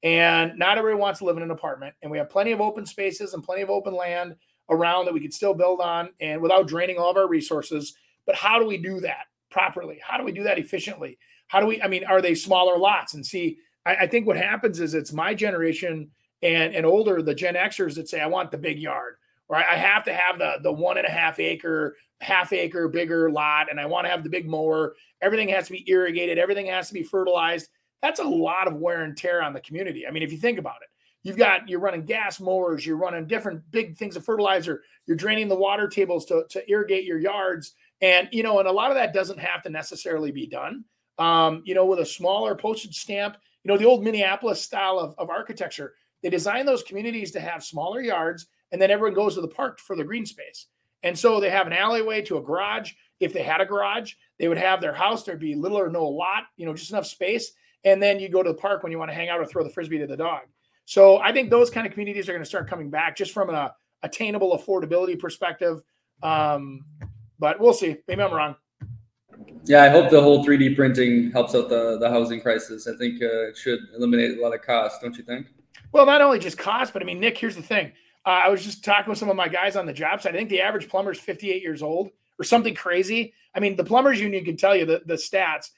And not everybody wants to live in an apartment. And we have plenty of open spaces and plenty of open land around that we could still build on and without draining all of our resources. But how do we do that properly? How do we do that efficiently? How do we, I mean, are they smaller lots? And see, I, I think what happens is it's my generation and, and older, the Gen Xers that say, I want the big yard, I, I have to have the, the one and a half acre, half acre, bigger lot, and I want to have the big mower. Everything has to be irrigated, everything has to be fertilized that's a lot of wear and tear on the community. I mean, if you think about it, you've got you're running gas mowers, you're running different big things of fertilizer, you're draining the water tables to, to irrigate your yards, And, you know, and a lot of that doesn't have to necessarily be done. Um, you know, with a smaller postage stamp, you know, the old Minneapolis style of, of architecture, they design those communities to have smaller yards and then everyone goes to the park for the green space. And so they have an alleyway to a garage. If they had a garage, they would have their house. There'd be little or no lot, you know, just enough space. And then you go to the park when you want to hang out or throw the frisbee to the dog. So I think those kind of communities are going to start coming back just from an attainable affordability perspective. Um, but we'll see. Maybe I'm wrong. Yeah, I hope the whole 3D printing helps out the, the housing crisis. I think uh, it should eliminate a lot of costs, don't you think? Well, not only just cost, but I mean, Nick, here's the thing. Uh, I was just talking with some of my guys on the job site. I think the average plumber is 58 years old or something crazy. I mean, the plumbers union can tell you the, the stats.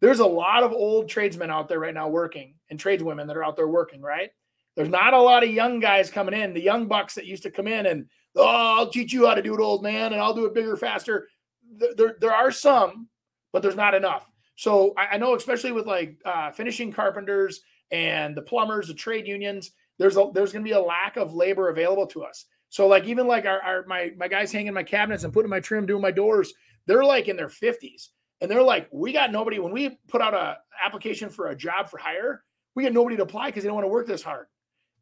There's a lot of old tradesmen out there right now working and tradeswomen that are out there working, right? There's not a lot of young guys coming in, the young bucks that used to come in and, oh, I'll teach you how to do it, old man, and I'll do it bigger, faster. There, there are some, but there's not enough. So I, know, especially with like uh, finishing carpenters and the plumbers, the trade unions, there's a, there's going to be a lack of labor available to us. So like even like our, our my my guys hanging my cabinets and putting my trim, doing my doors, they're like in their 50s. And they're like, we got nobody. When we put out a application for a job for hire, we get nobody to apply because they don't want to work this hard.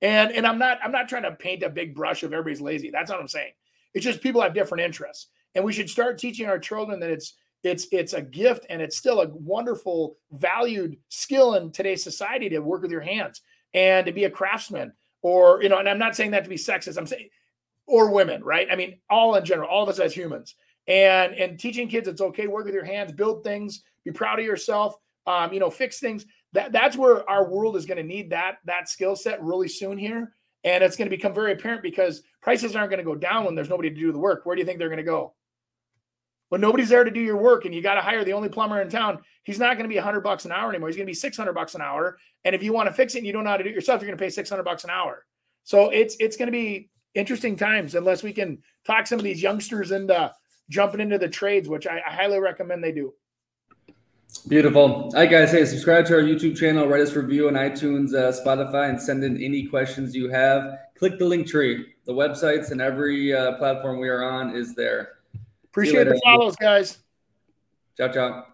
And and I'm not I'm not trying to paint a big brush of everybody's lazy. That's not what I'm saying. It's just people have different interests. And we should start teaching our children that it's it's it's a gift and it's still a wonderful valued skill in today's society to work with your hands and to be a craftsman or you know and i'm not saying that to be sexist i'm saying or women right i mean all in general all of us as humans and and teaching kids it's okay work with your hands build things be proud of yourself um, you know fix things. That that's where our world is going to need that that skill set really soon here. And it's going to become very apparent because prices aren't going to go down when there's nobody to do the work. Where do you think they're going to go? When nobody's there to do your work and you got to hire the only plumber in town he's not going to be 100 bucks an hour anymore. He's going to be 600 bucks an hour. And if you want to fix it and you don't know how to do it yourself you're going to pay 600 bucks an hour. So it's it's going to be interesting times unless we can talk some of these youngsters into jumping into the trades which I, I highly recommend they do Beautiful. All right, guys. Hey, subscribe to our YouTube channel, write us review on iTunes, uh, Spotify, and send in any questions you have. Click the link tree. The websites and every uh, platform we are on is there. Appreciate the follows, guys. Ciao, ciao.